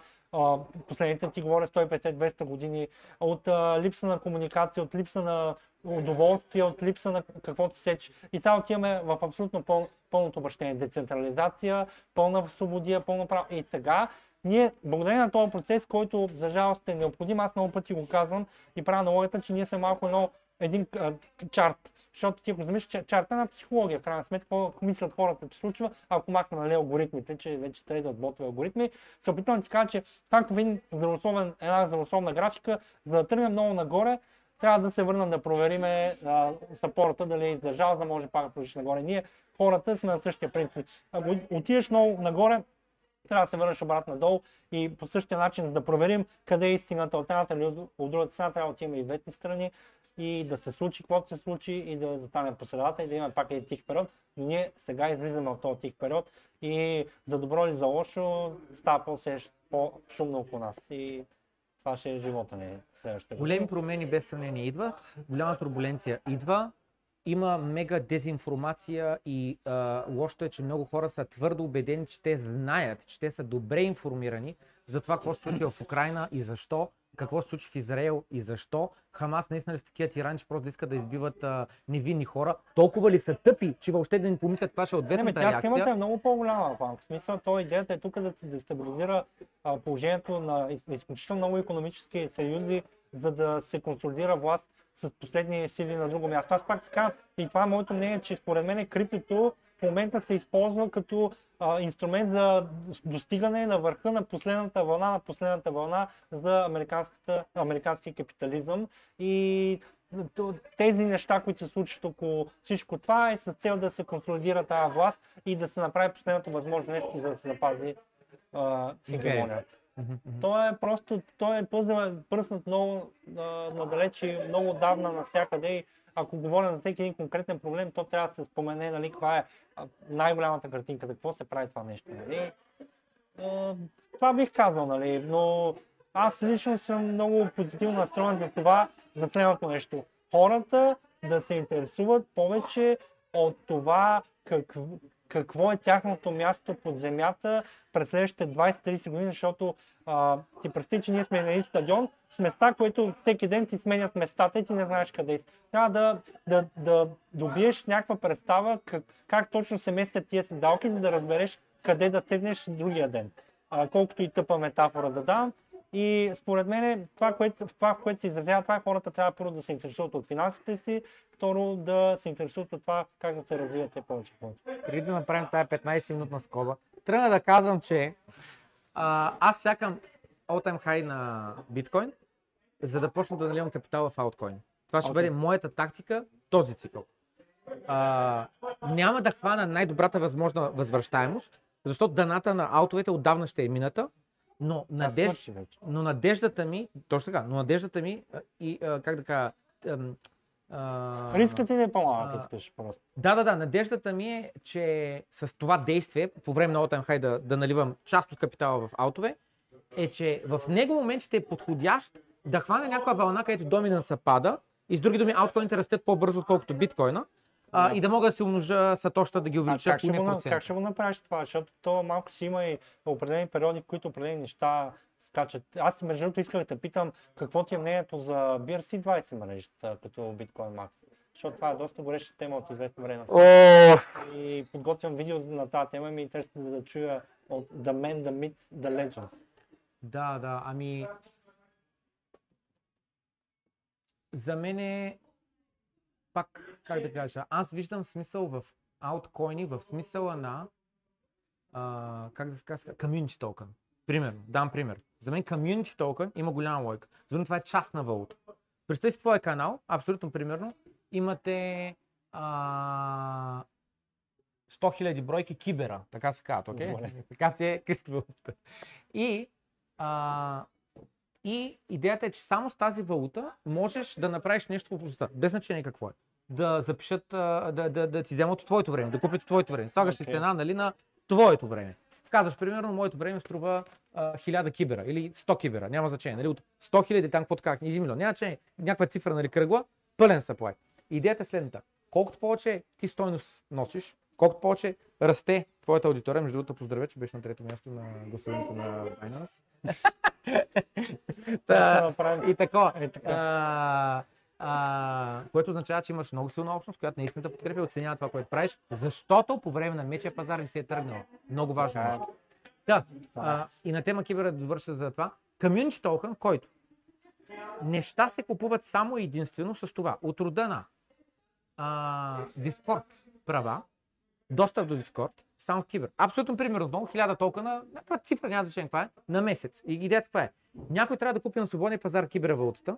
последните ти говоря 150-200 години, от липса на комуникация, от липса на удоволствие, от липса на каквото се сеч. И сега отиваме в абсолютно пъл, пълното обращение. Децентрализация, пълна свободия, пълно право. И сега ние, благодарение на този процес, който за жалост е необходим, аз много пъти го казвам и правя аналогията, че ние сме малко едно, един а, чарт. Защото ти замислиш, че чарта на психология, в крайна сметка, какво мислят хората, че случва, ако махна нали, алгоритмите, че вече да отботва алгоритми, се опитвам да ти кажа, че както в един здравословен, една здравословна графика, за да тръгнем много нагоре, трябва да се върнем да провериме а, сапорта дали е издържал, за да може пак да продължиш нагоре. Ние хората сме на същия принцип. Ако отидеш много нагоре, трябва да се върнеш обратно надолу и по същия начин, за да проверим къде е истината от едната или от другата страна, трябва да отиваме и двете страни и да се случи каквото се случи и да застанем по средата и да имаме пак един тих период. Но ние сега излизаме от този тих период и за добро или за лошо става по-шумно около нас. И това ще е живота ни следващата Големи промени без съмнение идват, голяма турбуленция идва, има мега дезинформация и а, лошото е, че много хора са твърдо убедени, че те знаят, че те са добре информирани за това какво се случва в Украина и защо, какво се случи в Израел и защо. Хамас наистина ли са такива тирани, че просто искат да избиват а, невинни хора. Толкова ли са тъпи, че въобще да не помислят каква ще е ответната не, тя реакция? схемата е много по-голяма. В смисъл, то идеята е тук да се дестабилизира а, положението на из- изключително много економически съюзи, за да се консолидира власт с последни сили на друго място. Аз пак така, и това е моето мнение, че според мен криптото в момента се използва като а, инструмент за достигане на върха на последната вълна, на последната вълна за американския капитализъм. И тези неща, които се случват около всичко това е с цел да се консолидира тази власт и да се направи последното възможно нещо, за да се запази хегемонията. Той е просто, той е пръснат много а, надалече, много отдавна навсякъде и ако говорим за всеки един конкретен проблем, то трябва да се спомене, нали, каква е най-голямата картинка, за какво се прави това нещо. Нали. Това бих казал, нали, но аз лично съм много позитивно настроен за това, за следното нещо. Хората да се интересуват повече от това как, какво е тяхното място под земята през следващите 20-30 години, защото а, ти представи, че ние сме на един стадион с места, които всеки ден ти сменят местата и ти не знаеш къде си. Трябва да, да, да добиеш някаква представа как, как точно се местят тия седалки, за да разбереш къде да седнеш другия ден. А, колкото и тъпа метафора да дам, и според мен това, което, това, което се изразява това, хората трябва първо да се интересуват от финансите си, второ да се интересуват от това как да се развиват все повече повече. Преди да направим тази 15-минутна скоба, тръгна да казвам, че а, аз чакам all-time high на биткоин, за да почна да наливам капитала в ауткоин. Това ще okay. бъде моята тактика този цикъл. А, няма да хвана най-добрата възможна възвръщаемост, защото даната на аутовете отдавна ще е мината, но, надежд... но надеждата ми, точно така, но надеждата ми и как да кажа, а... Рискът ти не е по-малък, искаш просто. Да, да, да. Надеждата ми е, че с това действие, по време на All High да, да наливам част от капитала в аутове, е, че в него момент ще е подходящ да хване някаква вълна, където доминанса пада и с други думи ауткоините растят по-бързо, отколкото биткоина а, и да мога да се умножа сатоща да ги увелича как, ще го, как ще го направиш това? Защото то малко си има и определени периоди, в които определени неща скачат. Аз между другото исках да питам какво ти е мнението за BRC20 мрежата като Bitcoin Max. Защото това е доста гореща тема от известно време. Oh. И подготвям видео на тази тема и ми е интересно да чуя от The Man, The Myth, The Legend. Да, да, ами... За мен е пак, как да кажа, аз виждам смисъл в ауткоини, в смисъла на, а, как да се казва, community token. Примерно, дам пример. За мен community token има голяма лойка. За това е частна валута. Представи си твоя канал, абсолютно примерно, имате а, 100 000 бройки кибера, така се казват, окей? Okay? така ти е криптовалута. И а, и идеята е, че само с тази валута можеш да направиш нещо в общността, без значение какво е. Да запишат, да, да, да ти вземат от твоето време, да купят от твоето време. Слагаш okay. цена нали, на твоето време. Казваш, примерно, моето време струва а, 1000 кибера или 100 кибера, няма значение. Нали, от 100 хиляди там, какво така, 1 милион, няма значение. Някаква цифра нали, кръгла, пълен supply. Идеята е следната. Колкото повече ти стойност носиш, колкото повече расте твоята аудитория, между другото поздравя, че беше на трето място на гласуването на Binance. Та, и тако. Е, така. А, а, което означава, че имаш много силна общност, която наистина подкрепя и оценява това, което правиш, защото по време на мечия пазар не се е тръгнал. Много важно нещо. Да, а, и на тема кибера да довърша за това. Community token, който неща се купуват само единствено с това. От рода на а, Discord права, достъп до Discord, само в Кибер. Абсолютно примерно, хиляда токена, някаква цифра, няма значение каква е, на месец. И идеята каква е? Някой трябва да купи на свободния пазар кибервалутата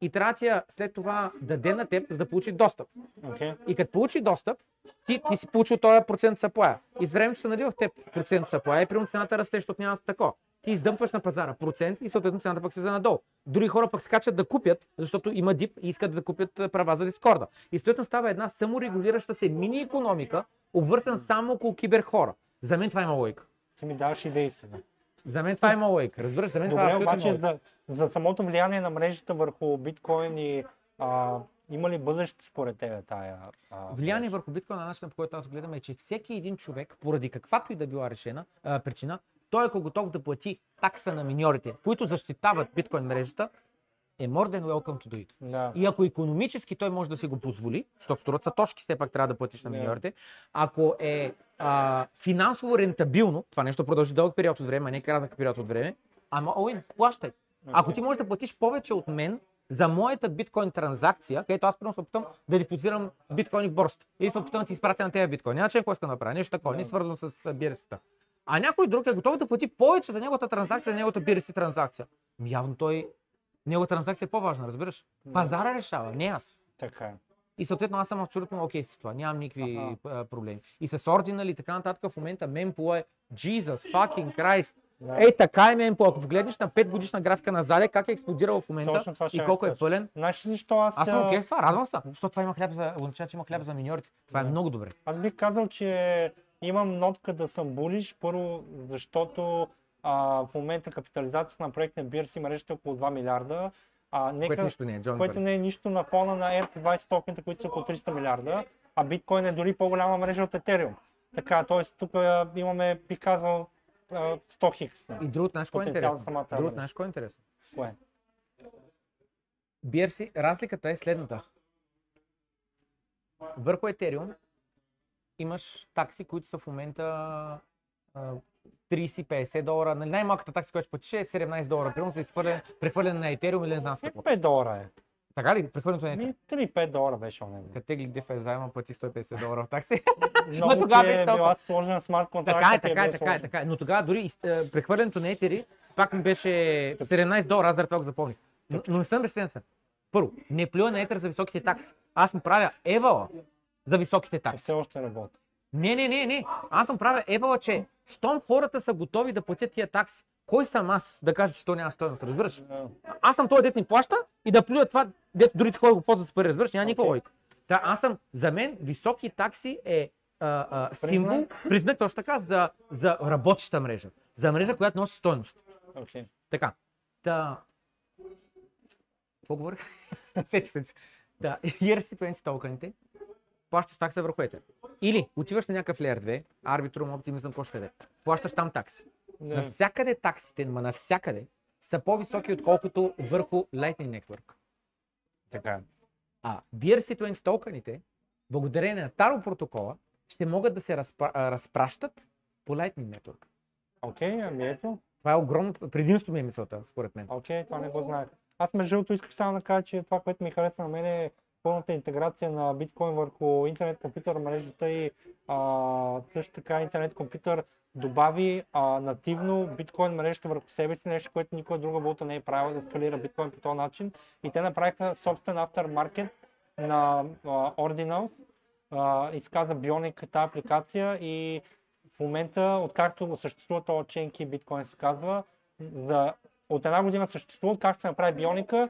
и трябва да я след това даде на теб, за да получи достъп. Окей. И като получи достъп, ти, ти си получил този процент съплая. И с времето се налива в теб процент съплая и примерно цената расте, защото няма тако. Ти издъмпваш на пазара процент и съответно цената пък се за надолу. Други хора пък скачат да купят, защото има дип и искат да купят права за Дискорда. И съответно става една саморегулираща се мини економика, обвързан само около кибер хора. За мен това има логика. Ти ми даваш идеи сега. За мен това има логика. Разбираш, за мен това е Добре, обаче за, за самото влияние на мрежата върху биткоин и а, има ли бъдеще според тебе тая? А, Влияние върху биткоин на начина, по който аз гледам е, че всеки един човек, поради каквато и да била решена а, причина, той ако е готов да плати такса на миньорите, които защитават биткоин мрежата, е more than welcome to do it. Да. И ако економически той може да си го позволи, защото струват са точки, все пак трябва да платиш на миньорите, ако е а, финансово рентабилно, това нещо продължи дълъг период от време, а не кратък период от време, ама Оуин, плащай. Ако ти можеш да платиш повече от мен за моята биткоин транзакция, където аз примерно се опитам да депозирам биткоини в борсата. Или се опитам да ти изпратя на тези биткоини. Няма че какво искам да направя. Нещо такова, не Да. свързано с бирсата. А някой друг е готов да плати повече за неговата транзакция, за неговата BRC транзакция. Ми Явно той, неговата транзакция е по-важна, разбираш? Пазара решава, не аз. Така е. И съответно аз съм абсолютно окей с това. Нямам никакви Аха. а, проблеми. И с Ordinal и така нататък в момента мемпо е Jesus fucking Christ. Да. Ей, така е мемпо. Ако погледнеш на 5 годишна графика на заде, как е експлодирал в момента и колко е пълен. Знаеш ли защо аз... Аз съм окей с това, радвам се. Защото това има хляб за, означава, че има хляб за миньорите. Това е Да. много добре. Аз бих казал, че имам нотка да съм булиш, първо защото а, в момента капитализацията на проект на BRC мрежата е около 2 милиарда, а, нека, Което нищо не е, Джон което не е нищо на фона на RT20 токените, които са около 300 милиарда, а биткоин е дори по-голяма мрежа от Ethereum. Така, т.е. тук имаме, бих казал, а, 100 хикс. И другото, кое е интересно? Другото, кое е интересно? Кое? BRC, разликата е следната. Върху Ethereum имаш такси, които са в момента а, 30-50 долара. Нали, Най-малката такса, която ще платиш е 17 долара, примерно за изхвърляне, прехвърляне на Ethereum или не знам с какво. 5 долара е. Така ли? Прехвърлянето на Ethereum. Ми, 3-5 долара беше онен. Като тегли DeFi заема плати 150 долара в такси. Много тогава ти беше е била сложен смарт контракт. така е, така е, така е, така е. Но тогава дори е, прехвърлянето на Етери пак ми беше 17 долара, аз заради това го запомних. Но, но не съм безценен. Първо, не плюя на Етер за високите такси. Аз му правя евала за високите такси. Все още работи. Не, не, не, не. Аз съм правя евала, че щом хората са готови да платят тия такси, кой съм аз да кажа, че то няма стоеност, разбираш? Аз съм този дет ни плаща и да плюя това, дето другите хора го ползват с пари, разбираш? Няма никаква Окей. логика. Та, аз съм, за мен, високи такси е а, а, символ, признак точно така за, за работеща мрежа. За мрежа, която носи стойност. Окей. Така. Та... Какво говорих? Сети се. Да, ERC20 токените плащаш такса върху Ether. Или отиваш на някакъв Layer 2, Arbitrum, Optimism, какво ще е. Плащаш там такси. Да. Навсякъде таксите, ма навсякъде, са по-високи, отколкото върху Lightning Network. Така. А BRC20 токените, благодарение на Таро протокола, ще могат да се разпра... разпращат по Lightning Network. Окей, ами ето. Това е огромно предимство ми е мисълта, според мен. Окей, това не го знаех. Аз между другото исках само да кажа, че това, което ми хареса на мен е пълната интеграция на биткоин върху интернет компютър мрежата и а, също така интернет компютър добави а, нативно биткоин мрежата върху себе си, нещо, което никоя друга валута не е правила да скалира биткоин по този начин. И те направиха собствен aftermarket на а, Ordinal, а, изказа Bionic тази апликация и в момента, откакто съществува този Key биткоин се казва, за, от една година съществува, както се направи бионика,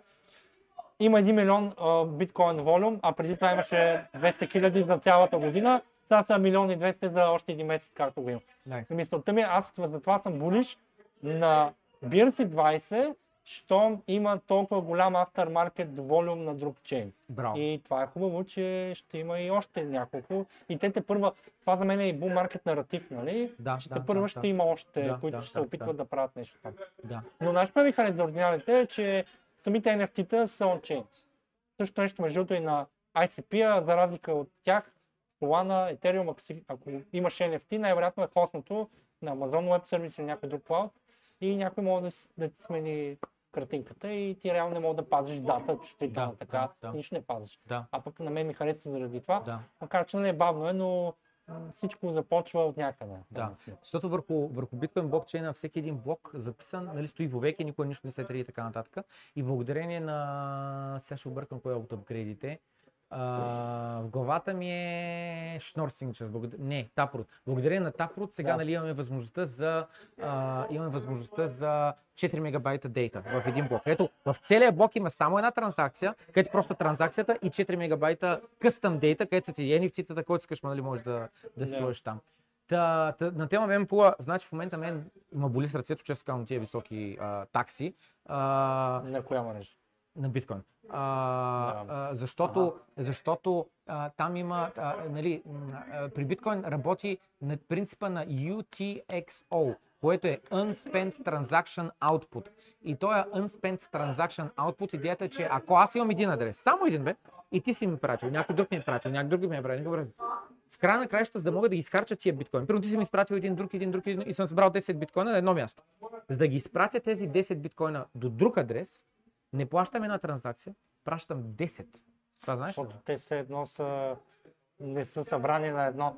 има 1 милион а, биткоин волюм, а преди това имаше 200 хиляди за цялата година, сега са милион и 200 за още един месец, както го има. Nice. Мисълта ми, аз затова съм булиш на BRC20, щом има толкова голям aftermarket волюм на друг чейн. Браво. И това е хубаво, че ще има и още няколко. И те те първа, това за мен е и bull market наратив, нали? Да, Че да, те първа да, ще да. има още, Да, които да, ще се да, опитват да. да правят нещо там. Да. Но нашето ме ми хареса за оригиналите е, че самите NFT-та са on-chain. Също нещо между другото и на ICP, за разлика от тях, Solana, Ethereum, ако, си, ако имаш NFT, най-вероятно е хостното на Amazon Web Service или някой друг клауд и някой може да, да ти смени картинката и ти реално не мога да пазиш дата, чувствителна Да, така, да, да. нищо не пазиш. Да. А пък на мен ми хареса заради това, Да. макар че нали е бавно е, но всичко започва от някъде. Да, защото върху, върху биткоин блокчейна всеки един блок записан, нали, стои вовеки, никой нищо не се трие и така нататък. И благодарение на, сега ще объркам кой е от апгрейдите, а, в главата ми е Schnorr Signatures. Благодар... Не, Taproot. Благодарение на Taproot сега Да. нали, имаме възможността за, а, имаме възможността за 4 мегабайта дейта в един блок. Ето, в целия блок има само една транзакция, където просто транзакцията и 4 мегабайта custom дейта, където са ти NFT-тата, който искаш, нали, можеш да, да си сложиш там. Та, та, на тема мемпула, значи в момента мен ма боли сърцето, често казвам тия високи а, такси. А, На коя мрежа? На биткоин. А, Да. а, защото защото а, там има, а, нали, а, при биткоин работи на принципа на UTXO, което е Unspent Transaction Output. И този Unspent Transaction Output, идеята е, че ако аз имам един адрес, само един бе, и ти си ми пратил, някой друг ми е пратил, някой друг ми е пратил, някой друг. В края на краищата, за да мога да ги изхарча тия биткоин. Примерно ти си ми изпратил един друг, един друг, един, и съм събрал 10 биткоина на едно място. За да ги изпратя тези 10 биткоина до друг адрес, не плащам една транзакция, пращам 10. Това знаеш ли? Защото те все едно са, не са събрани на едно.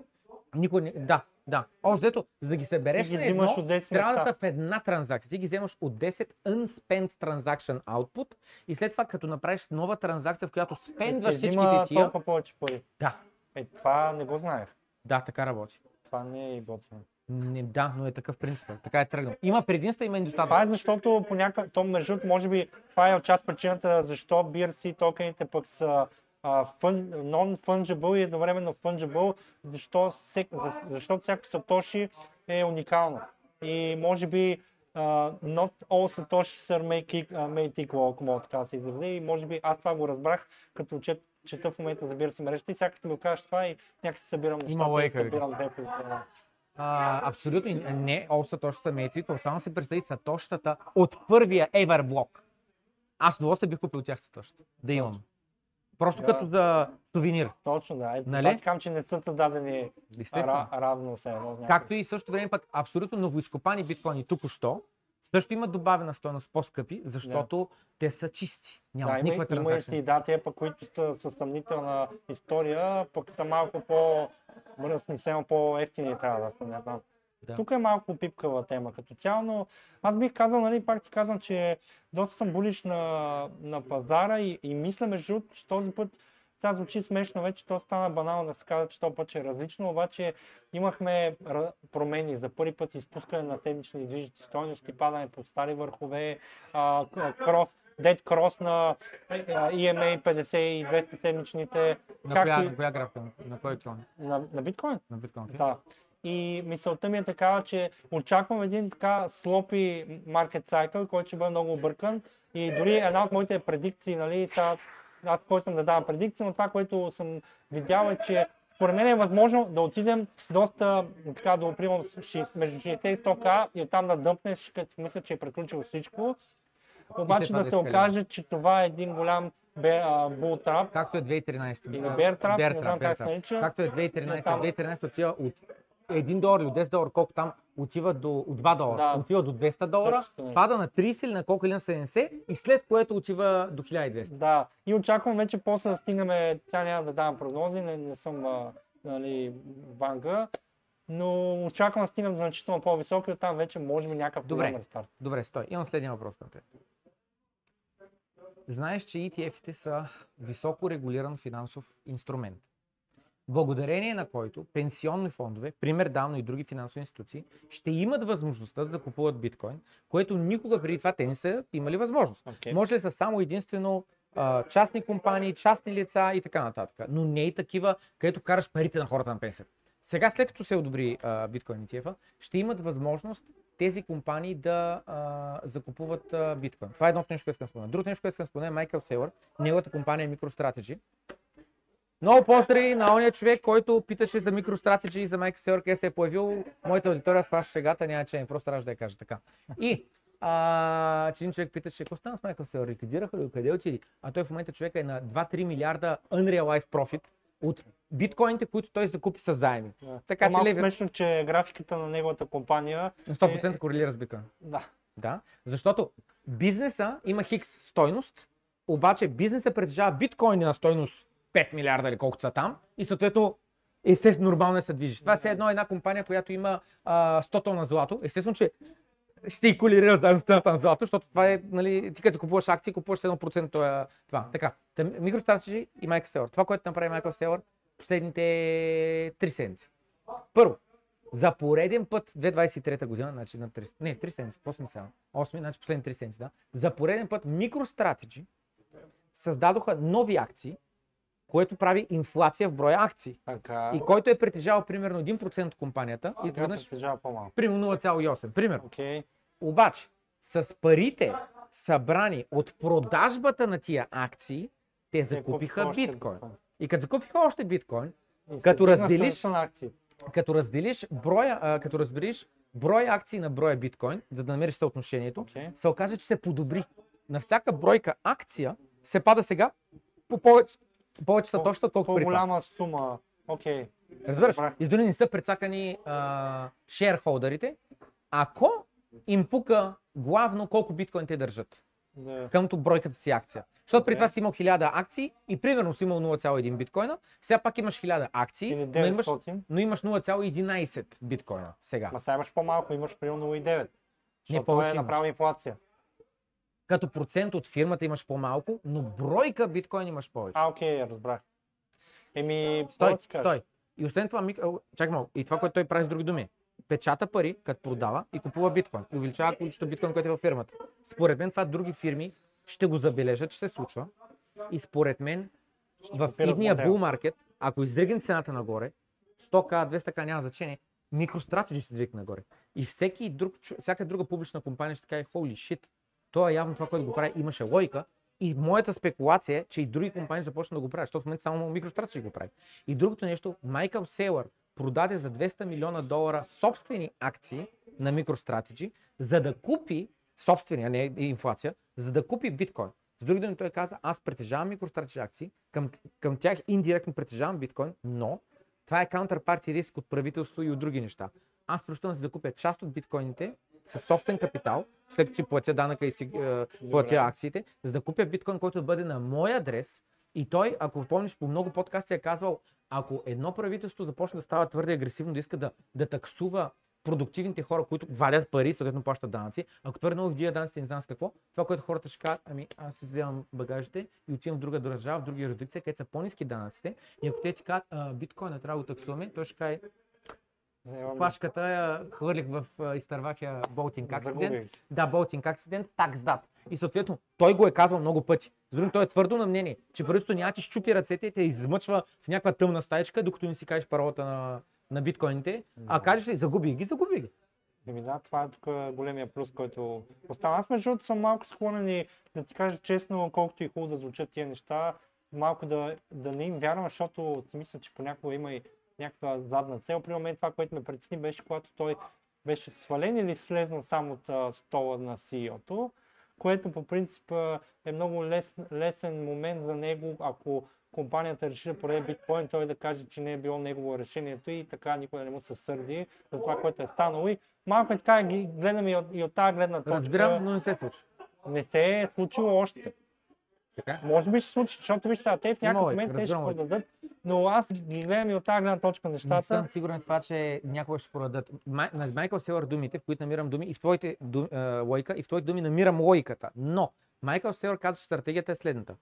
Никой не... Да, да. Още дето, за да ги събереш ги на едно, взимаш от 10 трябва да са в една транзакция. Ти ги вземаш от 10 unspent transaction output и след това като направиш нова транзакция, в която спендваш Ще всичките тия. толкова повече пари. Да, Е, това не го знаех. да, така работи. Това не е и готино. Не, да, но е такъв принцип. Така е тръгнал. Има предимства, има Това е недостатъци. защото по някакъв, то между може би това е част причината защо BRC токените пък са а, fun, non-fungible и едновременно fungible, защо, всек, за, защото всяко сатоши е уникално. И може би uh, not all satoshis are make, uh, made equal, ако мога така да се изразя. И може би аз това го разбрах, като чет, чета в момента за BRC мрежата и сега като ми го кажеш това и някакси събирам нещата, лойка, и събирам едно. А, абсолютно не, all сатоши са мейтвик, само се представи сатощата от първия ever блок. Аз с удоволствие бих купил тях сатощата. Да имам. Просто Да. като за сувенир. Точно да. Ето, Нали? казвам, че не са създадени ра, равно се някой. Както и в същото време пък абсолютно новоизкопани биткоини тук-що също имат добавена стойност по-скъпи, защото те са чисти. Нямат да, никаква има и транзакция. да, тия пък, които са със съмнителна история, пък са малко по мръсни, все по-ефтини трябва да са, не знам. Да. Тук е малко пипкава тема като цяло, но аз бих казал, нали, пак ти казвам, че доста съм булиш на, на пазара и, и мисля между другото, че този път сега звучи смешно, вече то стана банално да се казва, че този път ще е различно, обаче имахме промени за първи път изпускане на седмични движещи стойности, падане под стари върхове, а, крос, дед крос на EMA 50 и 200 седмичните, На както коя, на коя графика? На кой екран? на, на биткоин. На биткоин? окей? Да. И мисълта ми е такава, че очаквам един така слопи маркет cycle, който ще бъде много объркан. И дори една от моите предикции, нали, сега, аз който съм да давам предикции, но това, което съм видял е, че според мен е възможно да отидем доста така до примерно между 60 и 100к и оттам да дъмпнеш, като мисля, че е приключило всичко. Обаче да се окаже, че това е един голям trap. Както е 2013. Или Bear не знам как се нарича. Както е И 2013. оттам- 2013 отива от 1 долар или от 10 долара, колко там отива до от 2 долара. Да. Отива до 200 долара, нещо. пада на 30 или на колко или на 70 и след което отива до 1200. Да, и очаквам вече после да стигнем, тя няма да давам прогнози, не, не съм а, нали, ванга, но очаквам да стигнем значително по-високо и оттам вече може би някакъв Добре. рестарт. Добре, стой. Имам следния въпрос към теб. Знаеш, че ETF-ите са високо регулиран финансов инструмент, благодарение на който пенсионни фондове, пример давно и други финансови институции, ще имат възможността да закупуват биткоин, което никога преди това те не са имали възможност. Okay. Може ли са само единствено а, частни компании, частни лица и така нататък, но не и такива, където караш парите на хората на пенсията. Сега, след като се одобри биткоин ETF, ще имат възможност тези компании да а, закупуват а, биткоин. Това е едното нещо, което искам спомена. Другото нещо, което искам спомена е Майкъл Сейлър. Неговата компания е MicroStrategy. Много поздрави на ония човек, който питаше за MicroStrategy и за Майкъл Сейлър, къде се е появил. Моята аудитория сваща шегата, няма че просто трябва да я кажа така. И а, че един човек питаше, какво стана с Майкъл Сейлър? Ликвидираха ли? Къде отиди? А той в момента човека е на 2-3 милиарда unrealized profit от биткоините, които той закупи с заеми. Да. Така То че малко Леви смешно, че графиката на неговата компания, на 100% корелира с биткоин. да, Да, защото бизнеса има хикс стойност, обаче бизнеса притежава биткоини на стойност 5 милиарда или колкото са там и съответно естествено нормално е се движиш. Това е едно една компания, която има а, 100 тона злато. Естествено, че ще и колирира заедно с цената на злато, защото това е, нали, ти като купуваш акции, купуваш 1% това. това. Така, MicroStrategy и Michael Saylor. Това, което направи Michael Saylor последните 3 седмици. Първо, за пореден път 2023 година, значи на 3, не, 3 седмици, какво смисъл? 8, значи последните 3 седмици, да. За пореден път MicroStrategy създадоха нови акции, което прави инфлация в броя акции. Така. И който е притежавал примерно 1% от компанията, Сега изведнъж притежава по-малко. примерно 0,8. Примерно. Окей. Обаче, с парите събрани от продажбата на тия акции, те закупиха биткоин. И като закупиха още биткоин, И Като разделиш- като разделиш броя, а, като разбереш броя акции на броя биткоин, за да намериш съотношението, Окей. се окаже, че се подобри. На всяка бройка акция се пада сега по повече, повече са точно, това. По-голяма сума. Окей. Разбираш? Разбрах. И дори не са прецакани шерхолдерите, ако им пука главно колко биткоин те държат Да. къмто бройката си акция. Защото при това си имал 1000 акции и примерно си имал 0,1 биткоина, сега пак имаш 1000 акции, но имаш, 900. но имаш 0,11 биткоина сега. Ма сега имаш по-малко, имаш примерно 0,9. Защото повече е направила инфлация. Като процент от фирмата имаш по-малко, но бройка биткоин имаш повече. А, окей, разбрах. Еми, Стой, стой. И освен това, Мик... чакай малко, и това, което той прави с други думи, печата пари, като продава и купува биткоин. И увеличава количеството биткоин, което е във фирмата. Според мен това други фирми ще го забележат, че се случва. И според мен в идния bull маркет, ако издригне цената нагоре, 100к, 200к няма значение, MicroStrategy ще се двигне нагоре. И всеки друг, всяка друга публична компания ще каже, holy shit, то е явно това, което го прави, имаше логика. И моята спекулация е, че и други компании започнат да го правят, защото в момента само MicroStrategy го прави. И другото нещо, Майкъл Сейлър продаде за 200 милиона долара собствени акции на MicroStrategy, за да купи собствени, а не инфлация, за да купи биткоин. С други думи той каза, аз притежавам MicroStrategy акции, към, към тях индиректно притежавам биткоин, но това е counterparty риск от правителство и от други неща. Аз просто да си закупя част от биткоините със собствен капитал, след като си платя данъка и си е, платя акциите, за да купя биткоин, който да бъде на мой адрес. И той, ако помниш, по много подкасти е казвал, ако едно правителство започне да става твърде агресивно, да иска да, да таксува продуктивните хора, които вадят пари, съответно плащат данъци, ако твърде много вдига данъците, не знам с какво, това, което хората ще кажат, ами аз си вземам багажите и отивам в друга държава, в друга юрисдикция, където са по-низки данъците. И ако те ти кажат, биткоина трябва да го таксуваме, той ще каже, Флашката я хвърлих в, изтървах я болтинг. Загубих. Да, болтинг акцидент, такс дат. И съответно, той го е казвал много пъти. С той е твърдо на мнение, че правителството няма ти щупи ръцете и те измъчва в някаква тъмна стаечка, докато не си кажеш паролата на, на биткоините. А кажеш ли, загуби ги, загуби ги. Еми да, това е тук големия плюс, който остава. Аз между другото съм малко склонен и да ти кажа честно, колкото и хубаво да звучат тия неща, малко да, да не им вярвам, защото си мисля, че понякога има и някаква задна цел. При момент това, което ме притесни, беше когато той беше свален или слезна само от а, стола на CEO-то, което по принцип е много лес, лесен момент за него, ако компанията реши да продаде биткоин, той да каже, че не е било негово решението и така никой не му се сърди за това, което е станало. И малко е така, ги гледам и от, и от тази гледна точка. Разбирам, но не се случва. Не се е случило още. Така? Може би ще случи, защото вижте, те в някакъв логика, момент те ще продадат, но аз ги гледам и от тази гледна точка Не нещата. съм сигурен това, че някога ще продадат. Май, на Майкъл Селър думите, в които намирам думи, и в твоите ду, е, логика, и в твоите думи намирам логиката. Но Майкъл Селър казва, че стратегията е следната.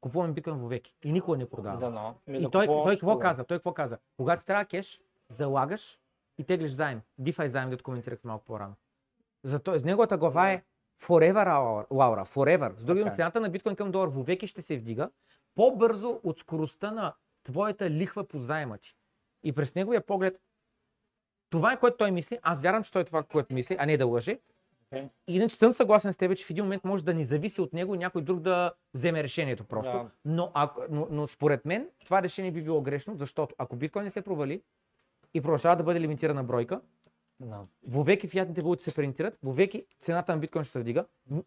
Купуваме биткоин вовеки и никога не продава. Да, но. Ми И да той, той какво това. каза? Той какво каза? Когато трябва кеш, залагаш и теглиш заем. DeFi заем, да коментирах малко по-рано. Зато, с неговата глава е Forever, Laura. Forever. С други Така е. цената на биткоин към долар вовеки ще се вдига по-бързо от скоростта на твоята лихва по заема ти. И през неговия поглед, това е което той мисли. Аз вярвам, че той е това, което мисли, а не да лъже. Окей. Иначе съм съгласен с теб, че в един момент може да ни зависи от него и някой друг да вземе решението просто. Да. Но, ако, но, но според мен това решение би било грешно, защото ако биткоин не се провали и продължава да бъде лимитирана бройка, Да. вовеки фиатните валути се принтират, вовеки цената на биткоин ще се вдига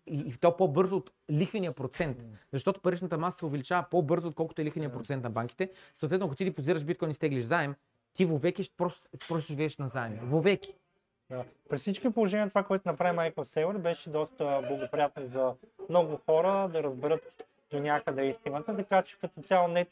и, и то по-бързо от лихвения процент. Защото паричната маса се увеличава по-бързо, отколкото е лихвения процент на банките. Съответно, ако ти депозираш биткоин и стеглиш заем, ти вовеки ще просто, просто живееш на заеми. Вовеки. Да. При всички положения това, което направи Майкъл Сейлър, беше доста благоприятно за много хора да разберат до някъде истината, така че като цяло нет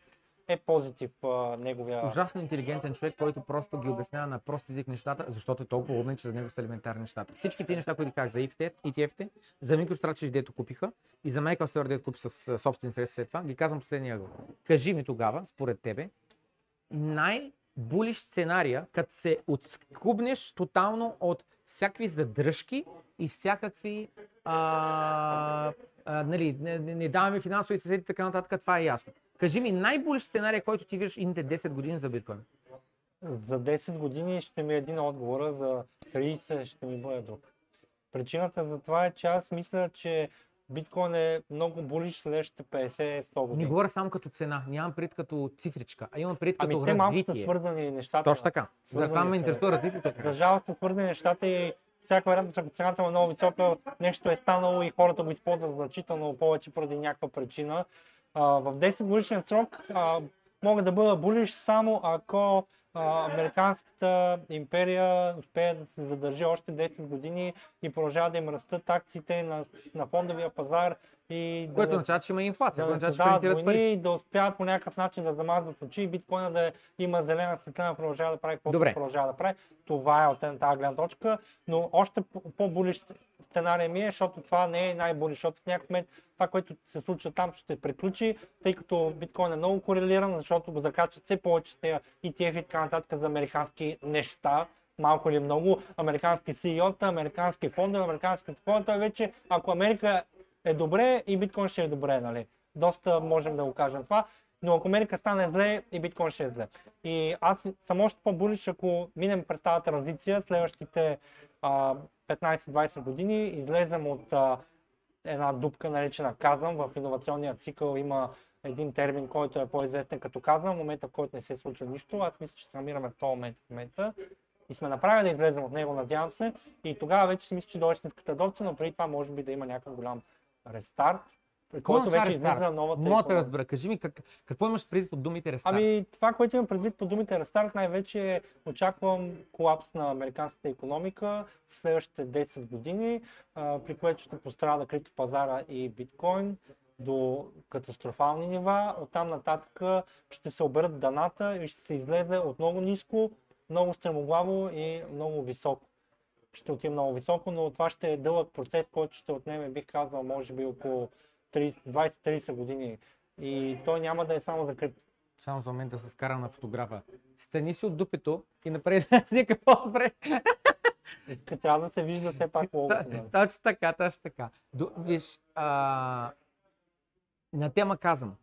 е позитив а, неговия. Ужасно интелигентен човек, който просто ги обяснява на прост език нещата, защото е толкова умен, че за него са елементарни нещата. Всички тези неща, които казах за ETF-те, за MicroStrategy, дето купиха и за Michael Saylor, дето купи с собствени средства след това, ги казвам последния ъгъл. Кажи ми тогава, според тебе, най-булиш сценария, като се отскубнеш тотално от всякакви задръжки и всякакви а, а, нали, не, не, не даваме финансови съседи и така нататък, това е ясно. Кажи ми най-булиш сценария, който ти виждаш идните 10 години за биткоин. За 10 години ще ми е един отговор, за 30 ще ми бъде друг. Причината за това е, че аз мисля, че биткоин е много булиш следващите 50-100 години. Не говоря само като цена, нямам пред като цифричка, а имам пред Ами като те малко са развитие. свързани нещата. Точно така. За това ме интересува развитието. За жалост са свързани нещата и всяка вероятност, ако цената е много висока, нещо е станало и хората го използват значително повече поради някаква причина. В 10 годишен срок а, мога да бъда булиш само ако а, американската империя успее да се задържи още 10 години и продължава да им растат акциите на, на фондовия пазар и Което да, означава, че има инфлация, да което означава, че принтират пари. да успяват по някакъв начин да замазват очи и биткоина да има зелена светлина, продължава да прави каквото продължава да прави. Това е от тази гледна точка, но още по- по-булиш сценария ми е, защото това не е най-булиш, защото в някакъв момент това, което се случва там, ще приключи, тъй като биткоин е много корелиран, защото го закачат все повече с тези ETF и така нататък за американски неща, малко или много, американски CEO-та, американски фондове, американски такова, той вече, ако Америка е добре и биткоин ще е добре, нали? Доста можем да го кажем това, но ако Америка стане зле и биткоин ще е зле. И аз съм още по-булиш, ако минем през тази транзиция, следващите а, 15-20 години, излезем от а, една дупка, наречена казъм. В иновационния цикъл има един термин, който е по-известен като казвам, в момента в който не се случва нищо. Аз мисля, че се намираме в този момент в момента и сме направили да излезем от него, надявам се. И тогава вече си мисля, че дойде истинската адопция, но преди това може би да има някакъв голям рестарт, при който означава вече излиза новата Мога да разбера. Кажи ми как, какво имаш преди под думите рестарт? Ами, това, което имам предвид по думите рестарт, най-вече очаквам колапс на американската економика в следващите 10 години, а, при което ще пострада криптопазара и биткоин до катастрофални нива. Оттам нататък ще се оберат даната и ще се излезе от много ниско, много стремоглаво и много високо. Ще отиде много високо, но това ще е дълъг процес, който ще отнеме, бих казал, може би около 30 20-30 години. И той няма да е само за крипто. Само за момент да се скара на фотографа. Стани си от дупето и направи снимка по-добре. Трябва да се вижда все пак логото. Да. Точно така, точно така. До, виж, а, на тема казвам.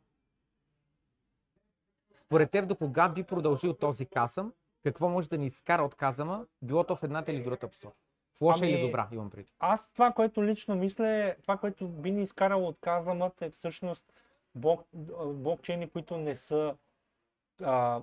Според теб до кога би продължил този казъм? Какво може да ни изкара от казама, било то в едната или другата посока? В лоша Ами, или добра, имам предвид. Аз това, което лично мисля, е- това, което би ни изкарало от казамът е всъщност блок, блокчейни, които не са а,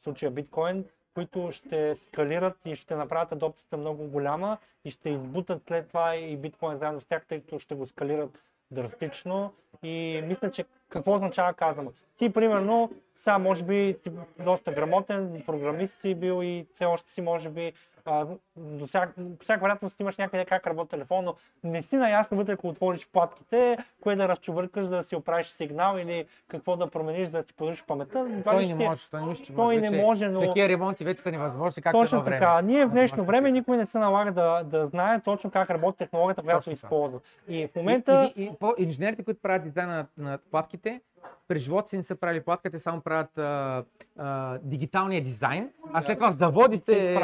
в случая биткоин, които ще скалират и ще направят адопцията много голяма и ще избутат след това и биткоин заедно с тях, тъй като ще го скалират драстично. И мисля, че какво означава казвам. Ти, примерно, сега може би си доста грамотен, програмист си бил и все още си може би а, до всяк, по всяка вероятност имаш някъде как работи телефон, но не си наясно вътре, ако отвориш платките, кое да разчувъркаш, за да си оправиш сигнал или какво да промениш, за да си поддържиш паметта. Той ще не ти е- може, той не може. той не вече може, но- Такива ремонти вече са невъзможни, както Точно време. така. Ние в днешно време никой не се налага да, да знае точно как работи технологията, която Точно използва. И в И, момента... и, и, по, инженерите, които правят дизайна на, на платките, през живота си не са правили платка, те само правят а, а, дигиталния дизайн, а след това заводите.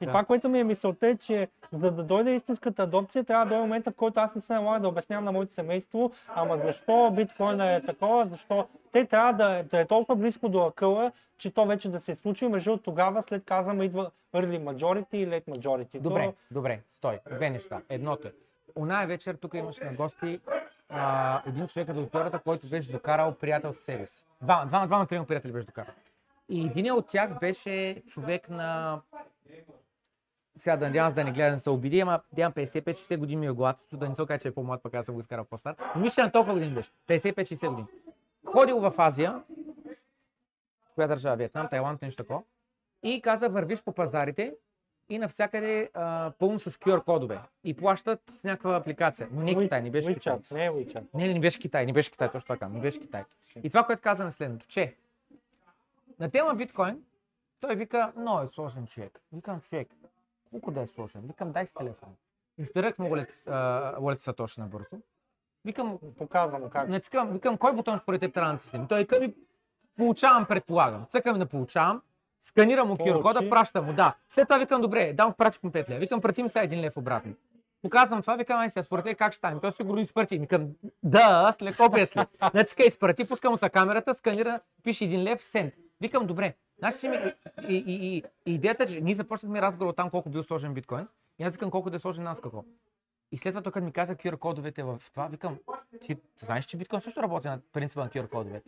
И това, което ми е мисълта е, че за да дойде истинската адопция, трябва да дойде момента, в който аз не се налага да обяснявам на моето семейство, ама защо биткоина е такова, защо те трябва да, да е толкова близко до акъла, че то вече да се случи. Между тогава след казваме идва early majority и late majority. Добре, То, добре, стой. Две неща. Едното е. Оная вечер тук имаше на гости а, един човек от аудиторията, който беше докарал приятел с себе си. Два, два, двама, трима приятели беше докарал. И един от тях беше човек на... Сега да надявам да не гледа да се обиди, ама нямам 55-60 години ми е глад, да не се окаже, че е по-млад, пък аз съм го изкарал по-стар. Но мисля, на толкова години беше. 55-60 години. Ходил в Азия, коя държава, Виетнам, Тайланд, нещо такова. И каза, вървиш по пазарите и навсякъде а, пълно с QR кодове. И плащат с някаква апликация. Но не е Китай, не беше Китай. Не е WeChat. Не, не, не беше Китай, не беше Китай, точно така, не беше Китай. И това, което каза на следното, че На тема биткоин, той вика, много е сложен човек. Викам, човек, колко да е сложен? Викам, дай си телефон. Инсталирах му Wallet Satoshi набързо. Викам, Показвам как. не цъкам, викам, кой бутон според теб трябва да натиснем? Той вика ми, получавам, предполагам. Цъкам да получавам, сканирам му QR кода, пращам му, да. След това викам, добре, дам пратих му 5 лева. Викам, прати ми сега един лев обратно. Показвам това, викам, ай сега, според теб как ще стане? Той си го изпрати. Викам, да, след леко без ли. Натиска изпрати, пускам му са камерата, сканира, пише един лев, сент. Викам, добре. Значи си ми, и, и, и, и, идеята, е, че ние започнахме разговор от там колко бил сложен биткоин. И аз викам колко да е сложен нас какво. И след това като ми каза QR кодовете в това, викам, ти знаеш, че биткоин също работи на принципа на QR кодове.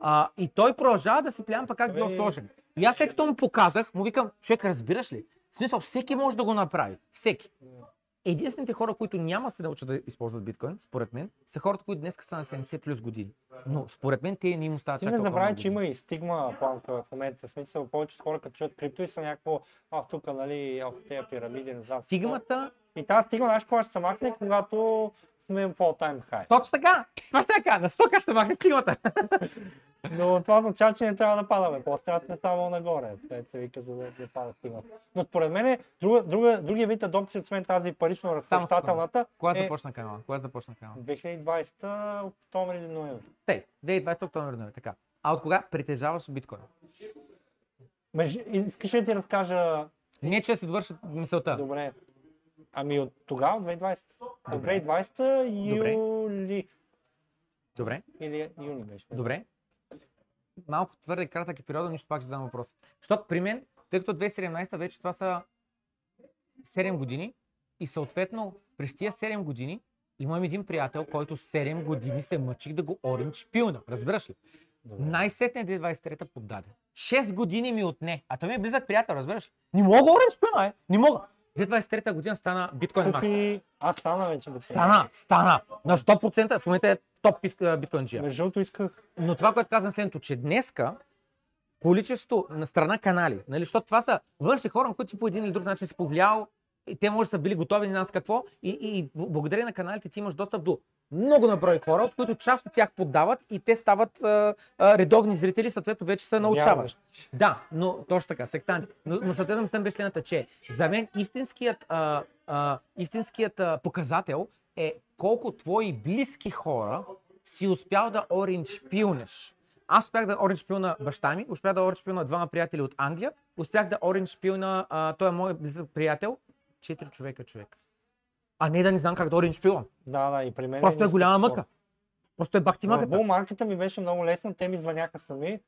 А, и той продължава да си плям пък как бил сложен. И аз след като му показах, му викам, човек, разбираш ли? В смисъл, всеки може да го направи. Всеки. Единствените хора, които няма се научат да използват биткоин, според мен, са хората, които днес са на 70 плюс години. Но според мен те не им остават чак не забравяй, че има и стигма планка в момента. В смисъл, повечето хора като чуят крипто и са някакво, а тук, нали, в тези пирамиди, не знам. Стигмата, И тази стигма, знаеш, кога ще се махне, когато сме в time high. точно така, ще така, на 100 ще махне стигмата. Но това означава, че не трябва да падаме. После трябва да сме само нагоре. Това се вика, за да не пада стигмата. Но според мен, друга, друга, другия вид адопция, освен тази парично разплащателната, Кога е започна канала? Кога започна канала? 2020 октомври или ноември. Те, 2020 октомври, нали, така. А от кога притежаваш биткоин? Меж... Искаш ли да ти разкажа Не, че си довърша мисълта. Добре. Ами от тогава, от 2020. Добре. 2020 Добре. юли. Добре, Или юни беше. добре. Малко твърде кратък е периода, нищо пак ще задам въпрос. Защото при мен, тъй като 2017 вече това са 7 години и съответно през тия 7 години имам един приятел, който 7 години се мъчих да го оранж пилна. Разбираш ли? Най-сетне 2023 поддаде. 6 години ми отне. А той ми е близък приятел, разбираш ли? Не мога оранж пилна, е. Не мога. 2023 година стана биткоин. Купи... Аз стана вече. бе. Стана, стана. На 100% в момента е топ бит, а, биткоинджия. Между другото исках Но това, което казвам следното, че днеска количество на страна канали, нали, защото това са външни хора, които ти по един или друг начин си повлиял, и те може да са били готови не нас какво, и, и, благодарение на каналите ти имаш достъп до много наброй хора, от които част от тях поддават и те стават а, а, редовни зрители, съответно вече се научават. Да, но точно така, сектанти. Но, но съответно мислям беше следната, че за мен истинският, а, а, истинският а, показател е колко твои близки хора си успял да оранж пилнеш. Аз успях да оранж пилна баща ми, успях да оранж пилна двама приятели от Англия, успях да оранж пилна, а, той е мой близък приятел, четири човека човек. А не да не знам как да оранж пилвам. Да, да, и при мен. Просто е нищо голяма мъка. Просто е бахти В мъката. булмаркета ми беше много лесно, те ми звъняха сами.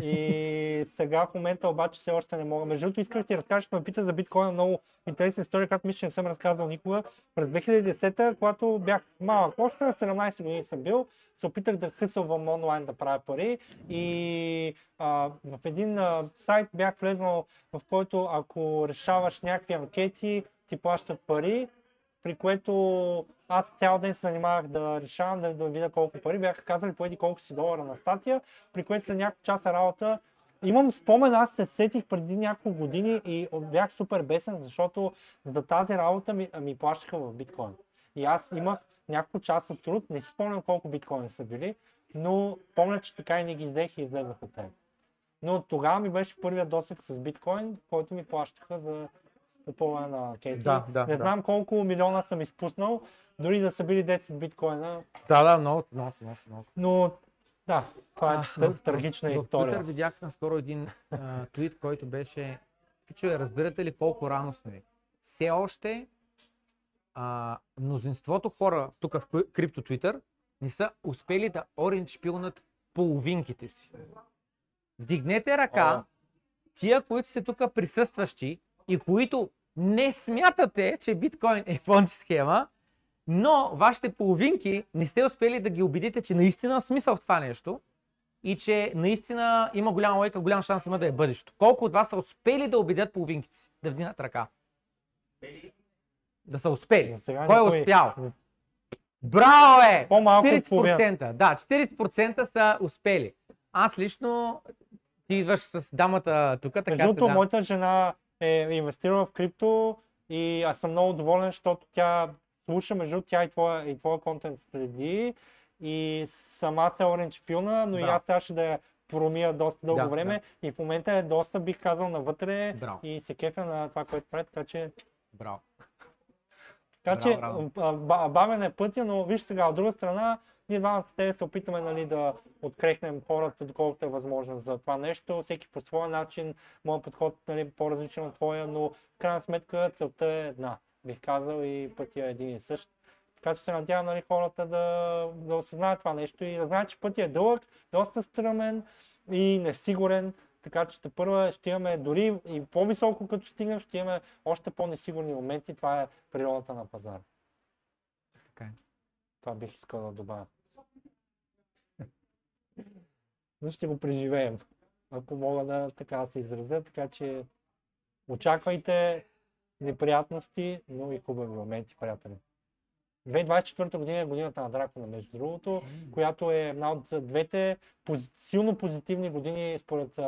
И сега в момента обаче все още не мога. Между другото исках да ти разкажа, ме пита за биткоина много интересна история, която мисля, че не съм разказал никога. През 2010-та, когато бях малък, още на 17 години съм бил, се опитах да хъсълвам онлайн да правя пари и а, в един а, сайт бях влезнал, в който ако решаваш някакви анкети, ти плащат пари, при което аз цял ден се занимавах да решавам, да, да видя колко пари. Бяха казали поеди колко си долара на статия, при което след няколко часа работа Имам спомен, аз се сетих преди няколко години и бях супер бесен, защото за тази работа ми, ми плащаха в биткоин. И аз имах няколко часа труд, не си спомням колко биткоини са били, но помня, че така и не ги взех и излезнах от тях. Но тогава ми беше първият досък с биткоин, който ми плащаха за купуване на анкети. Да, да, не да. знам колко милиона съм изпуснал, дори да са били 10 биткоина, Да, да, много, много, много, много. но да, това е А, трагична в, история. В Twitter видях наскоро един а, твит, който беше Пичове, разбирате ли колко рано сме? Все още а, мнозинството хора тук в кри- крипто Twitter не са успели да оранж пилнат половинките си. Вдигнете ръка, О. тия, които сте тук присъстващи и които не смятате, че биткоин е фонси схема, но вашите половинки не сте успели да ги убедите, че наистина смисъл в това нещо и че наистина има голяма лойка, голям шанс има да е бъдещето. Колко от вас са успели да убедят половинките си да вдигнат ръка? Да са успели. Кой е успял? Браво е! По-малко от 40%. Да, 40% са успели. Аз лично ти идваш с дамата тук, така Между другото, моята жена е инвестирала в крипто и аз съм много доволен, защото тя слуша, между тя и твоя, и твоя контент следи и сама се оранж пилна, но и Браво. аз трябваше да я промия доста дълго Да, време и в момента е доста, бих казал, навътре Браво. и се кефя на това, което прави, така че Браво. така че Браво, а, ба- бавен е пътя, но виж сега, от друга страна, ние с тебе се опитаме нали, да открехнем хората, доколкото е възможно за това нещо. Всеки по своя начин, моят подход нали, е по-различен от твоя, но в крайна сметка целта е една, бих казал, и пътя е един и същ. Така че се надявам нали, хората да, да осъзнаят това нещо и да знаят, че пътя е дълъг, доста стръмен и несигурен. Така че те първа ще имаме дори и по-високо като стигнем, ще имаме още по-несигурни моменти. Това е природата на пазара. Така е. Това бих искал да добавя. Но ще го преживеем, ако мога да така да се изразя. Така че очаквайте неприятности, но и хубави моменти, приятели. 2024 година е годината на Дракона, между другото, която е една от двете пози- силно позитивни години според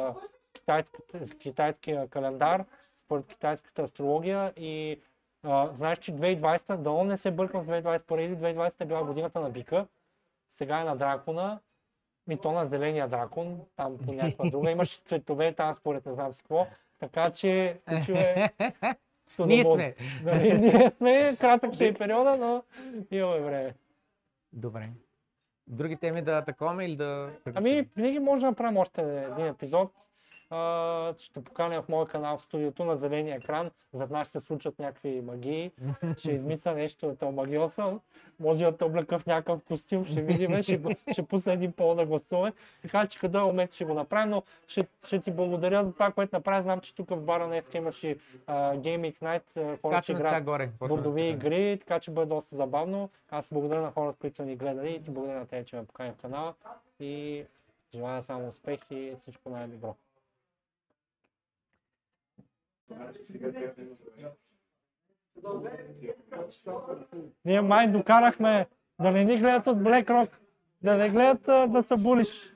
китайския календар, според китайската астрология и а, знаеш, че 2020, дано не се бъркам с 2021 или 2020 е била годината на бика, сега е на дракона, и то на зеления дракон, там по някаква друга, имаш цветове там според не знам си какво, така че случил е Ние сме. Нали, ние сме, кратък ще е периода, но имаме време. Добре. Други теми да атакуваме или да... Ами, винаги може да направим още един епизод. А, ще поканя в моя канал в студиото на зеления екран. Зад нас ще се случват някакви магии. Ще измисля нещо, да те омагиосам. Може да те облека в някакъв костюм, ще видим, ще, ще пусна един пол да гласуваме. Така че къде момент ще го направим, но ще, ще ти благодаря за това, което направи. Знам, че тук в бара днес имаше а, Gaming Night, а, хората ще Качваме така играят бордови игри, така че бъде доста забавно. Аз благодаря на хората, които са ни гледали и ти благодаря на те, че ме покани в канала и желая само успех и всичко най-добро. Ние май докарахме да не ни гледат от BlackRock, да не гледат да са булиш.